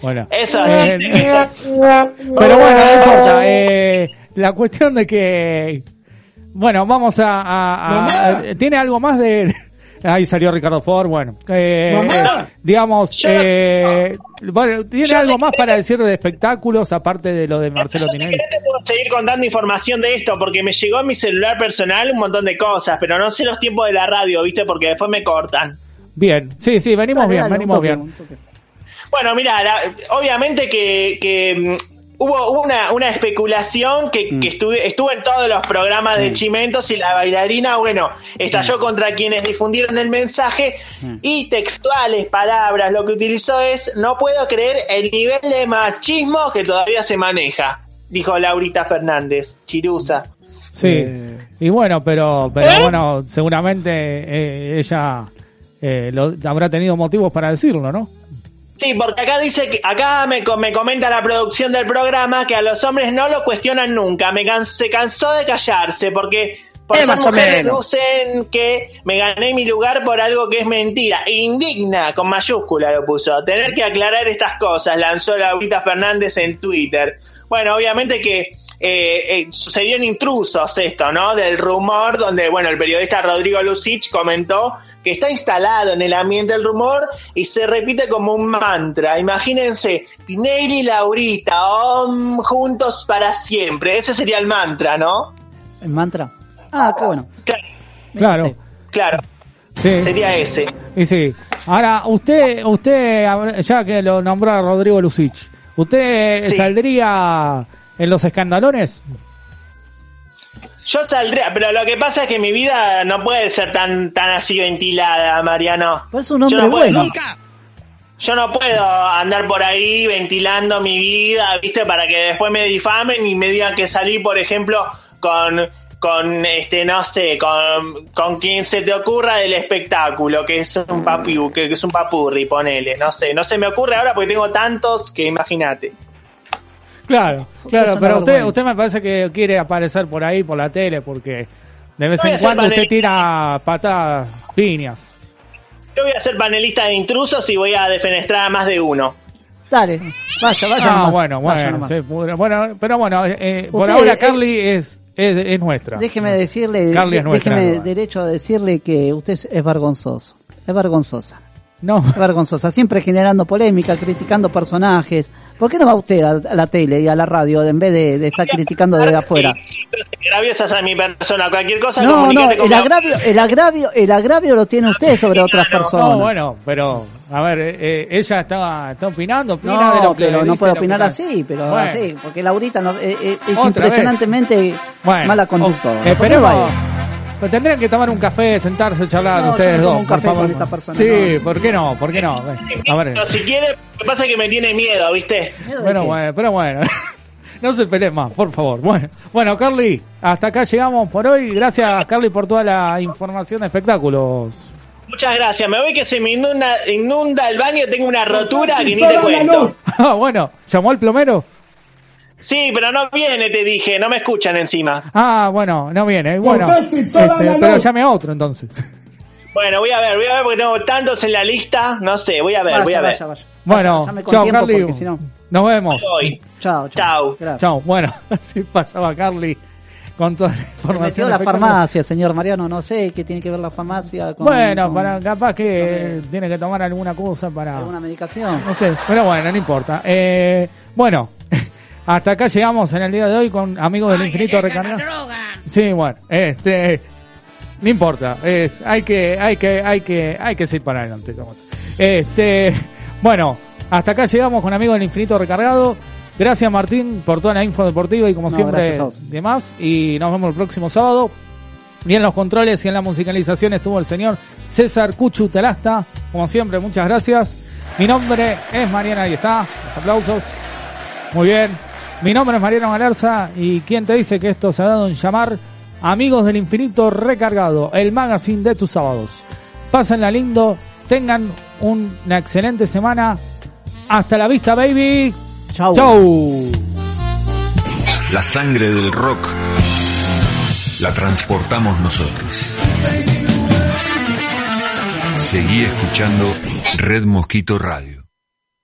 Bueno. eso Eh, Pero bueno, no importa. Eh, la cuestión de que... Bueno, vamos a... a- a- ¿Tiene algo más de...? Ahí salió Ricardo Ford, bueno. Eh, eh, digamos, eh, bueno, ¿tiene algo más para decir de espectáculos aparte de lo de Marcelo Tinelli? querés te puedo seguir contando información de esto porque me llegó a mi celular personal un montón de cosas, pero no sé los tiempos de la radio, ¿viste? Porque después me cortan. Bien, sí, sí, venimos Dale, bien, dale, venimos toque, bien. Bueno, mira, obviamente que, que, hubo hubo una, una especulación que, Mm. que estuve, estuvo en todos los programas de Chimentos y la bailarina, bueno, estalló contra quienes difundieron el mensaje Mm. y textuales palabras, lo que utilizó es, no puedo creer el nivel de machismo que todavía se maneja, dijo Laurita Fernández, Chirusa. Sí, Eh. y bueno, pero, pero bueno, seguramente eh, ella eh, lo- habrá tenido motivos para decirlo, ¿no? Sí, porque acá dice que acá me, me comenta la producción del programa que a los hombres no lo cuestionan nunca. Me can- se cansó de callarse porque por Eh, más mujeres dicen que me gané mi lugar por algo que es mentira. Indigna, con mayúscula lo puso. Tener que aclarar estas cosas, lanzó Laurita Fernández en Twitter. Bueno, obviamente que eh, eh, sucedió en intrusos esto, ¿no? Del rumor donde, bueno, el periodista Rodrigo Lucich comentó que está instalado en el ambiente del rumor y se repite como un mantra. Imagínense, Tinelli y Laurita, juntos para siempre. Ese sería el mantra, ¿no? ¿El mantra? Ah, qué bueno. Claro, Claro, sí, sería ese. y sí. Ahora, usted, usted, ya que lo nombró a Rodrigo Lucich, ¿usted Sí. saldría en los escandalones? Yo saldría, pero lo que pasa es que mi vida no puede ser tan tan así ventilada, Mariano. Pues es un Yo hombre no puedo- bueno. Yo no puedo andar por ahí ventilando mi vida, ¿viste? Para que después me difamen y me digan que salí, por ejemplo, con, con este, no sé, con, con quien se te ocurra del espectáculo, que es un papi, que, que es un papurri, ponele, no sé. No se me ocurre ahora porque tengo tantos que imagínate. Claro, claro, pero usted, usted me parece que quiere aparecer por ahí, por la tele, porque de vez en cuando usted tira patadas, piñas. Yo voy a ser panelista de intrusos y voy a defenestrar a más de uno. Dale, vaya, vaya Ah, nomás, bueno, vaya bueno, nomás. se pudre. bueno, pero bueno, eh, por Usted, ahora eh, Carly es, es, es nuestra. Déjeme decirle, Carly es nuestra, déjeme ¿no? derecho a decirle que usted es vergonzoso. Es vergonzosa. No, Es vergonzosa. Siempre generando polémica, criticando personajes. ¿Por qué no va usted a, a la tele y a la radio en vez de, de estar criticando desde afuera? Graviosas a mi persona, cualquier cosa No, no, el agravio, el agravio, el agravio lo tiene usted sobre otras personas. no, bueno, pero a ver, eh, eh, ella está, está opinando, opina de lo que pero no puede opinar así, pero Bueno. así, porque Laurita no, eh, eh, es Otra impresionantemente Bueno, mala conductora. o- ¿Por qué esperemos. Tendrían que tomar un café, sentarse, charlar No, ustedes dos. un por café favor. con esta persona, Sí, no. ¿por qué no? ¿Por qué no? A ver. Pero si quiere, lo que pasa es que me tiene miedo, ¿viste? ¿Miedo de Bueno, bueno, pero bueno. No se peleen más, por favor. Bueno, bueno, Carly, hasta acá llegamos por hoy. Gracias, Carly, por toda la información de espectáculos. Muchas gracias. Me voy que se me inunda, inunda el baño, tengo una rotura que ni te cuento. Ah, bueno, ¿llamó al plomero? Sí, pero no viene, te dije, no me escuchan encima. Ah, bueno, no viene. Bueno, este, pero llame a otro entonces. Bueno, voy a ver, voy a ver porque tengo tantos en la lista. No sé, voy a ver, Vaya, voy a ver. vaya, vaya. Bueno, chao, Carly. si no- Nos vemos. Chao, chao. Chao. Bueno, así pasaba Carly con toda la Me información. metió la farmacia, señor Mariano, no sé qué tiene que ver la farmacia con, Bueno, con para capaz que tiene que tomar alguna cosa para... alguna medicación. No sé, pero bueno, no importa. Eh, bueno, hasta acá llegamos en el día de hoy con Amigos del Infinito Recargado. Sí, bueno, este, no importa, es, hay que, hay que, hay que, hay que seguir para adelante. vamos. Este, bueno, hasta acá llegamos con Amigos del Infinito Recargado. Gracias Martín por toda la info deportiva y como No, siempre demás. Y nos vemos el próximo sábado. Y en los controles y en la musicalización estuvo el señor César Cuchu Telasta. Como siempre, muchas gracias. Mi nombre es Mariana, ahí está. Los aplausos. Muy bien. Mi nombre es Mariano Galarza y quien te dice que esto se ha dado en llamar Amigos del Infinito Recargado, el magazine de tus sábados. Pásenla lindo, tengan una excelente semana. Hasta la vista, baby. Chau. Chau. La sangre del rock la transportamos nosotros. Seguí escuchando Red Mosquito Radio.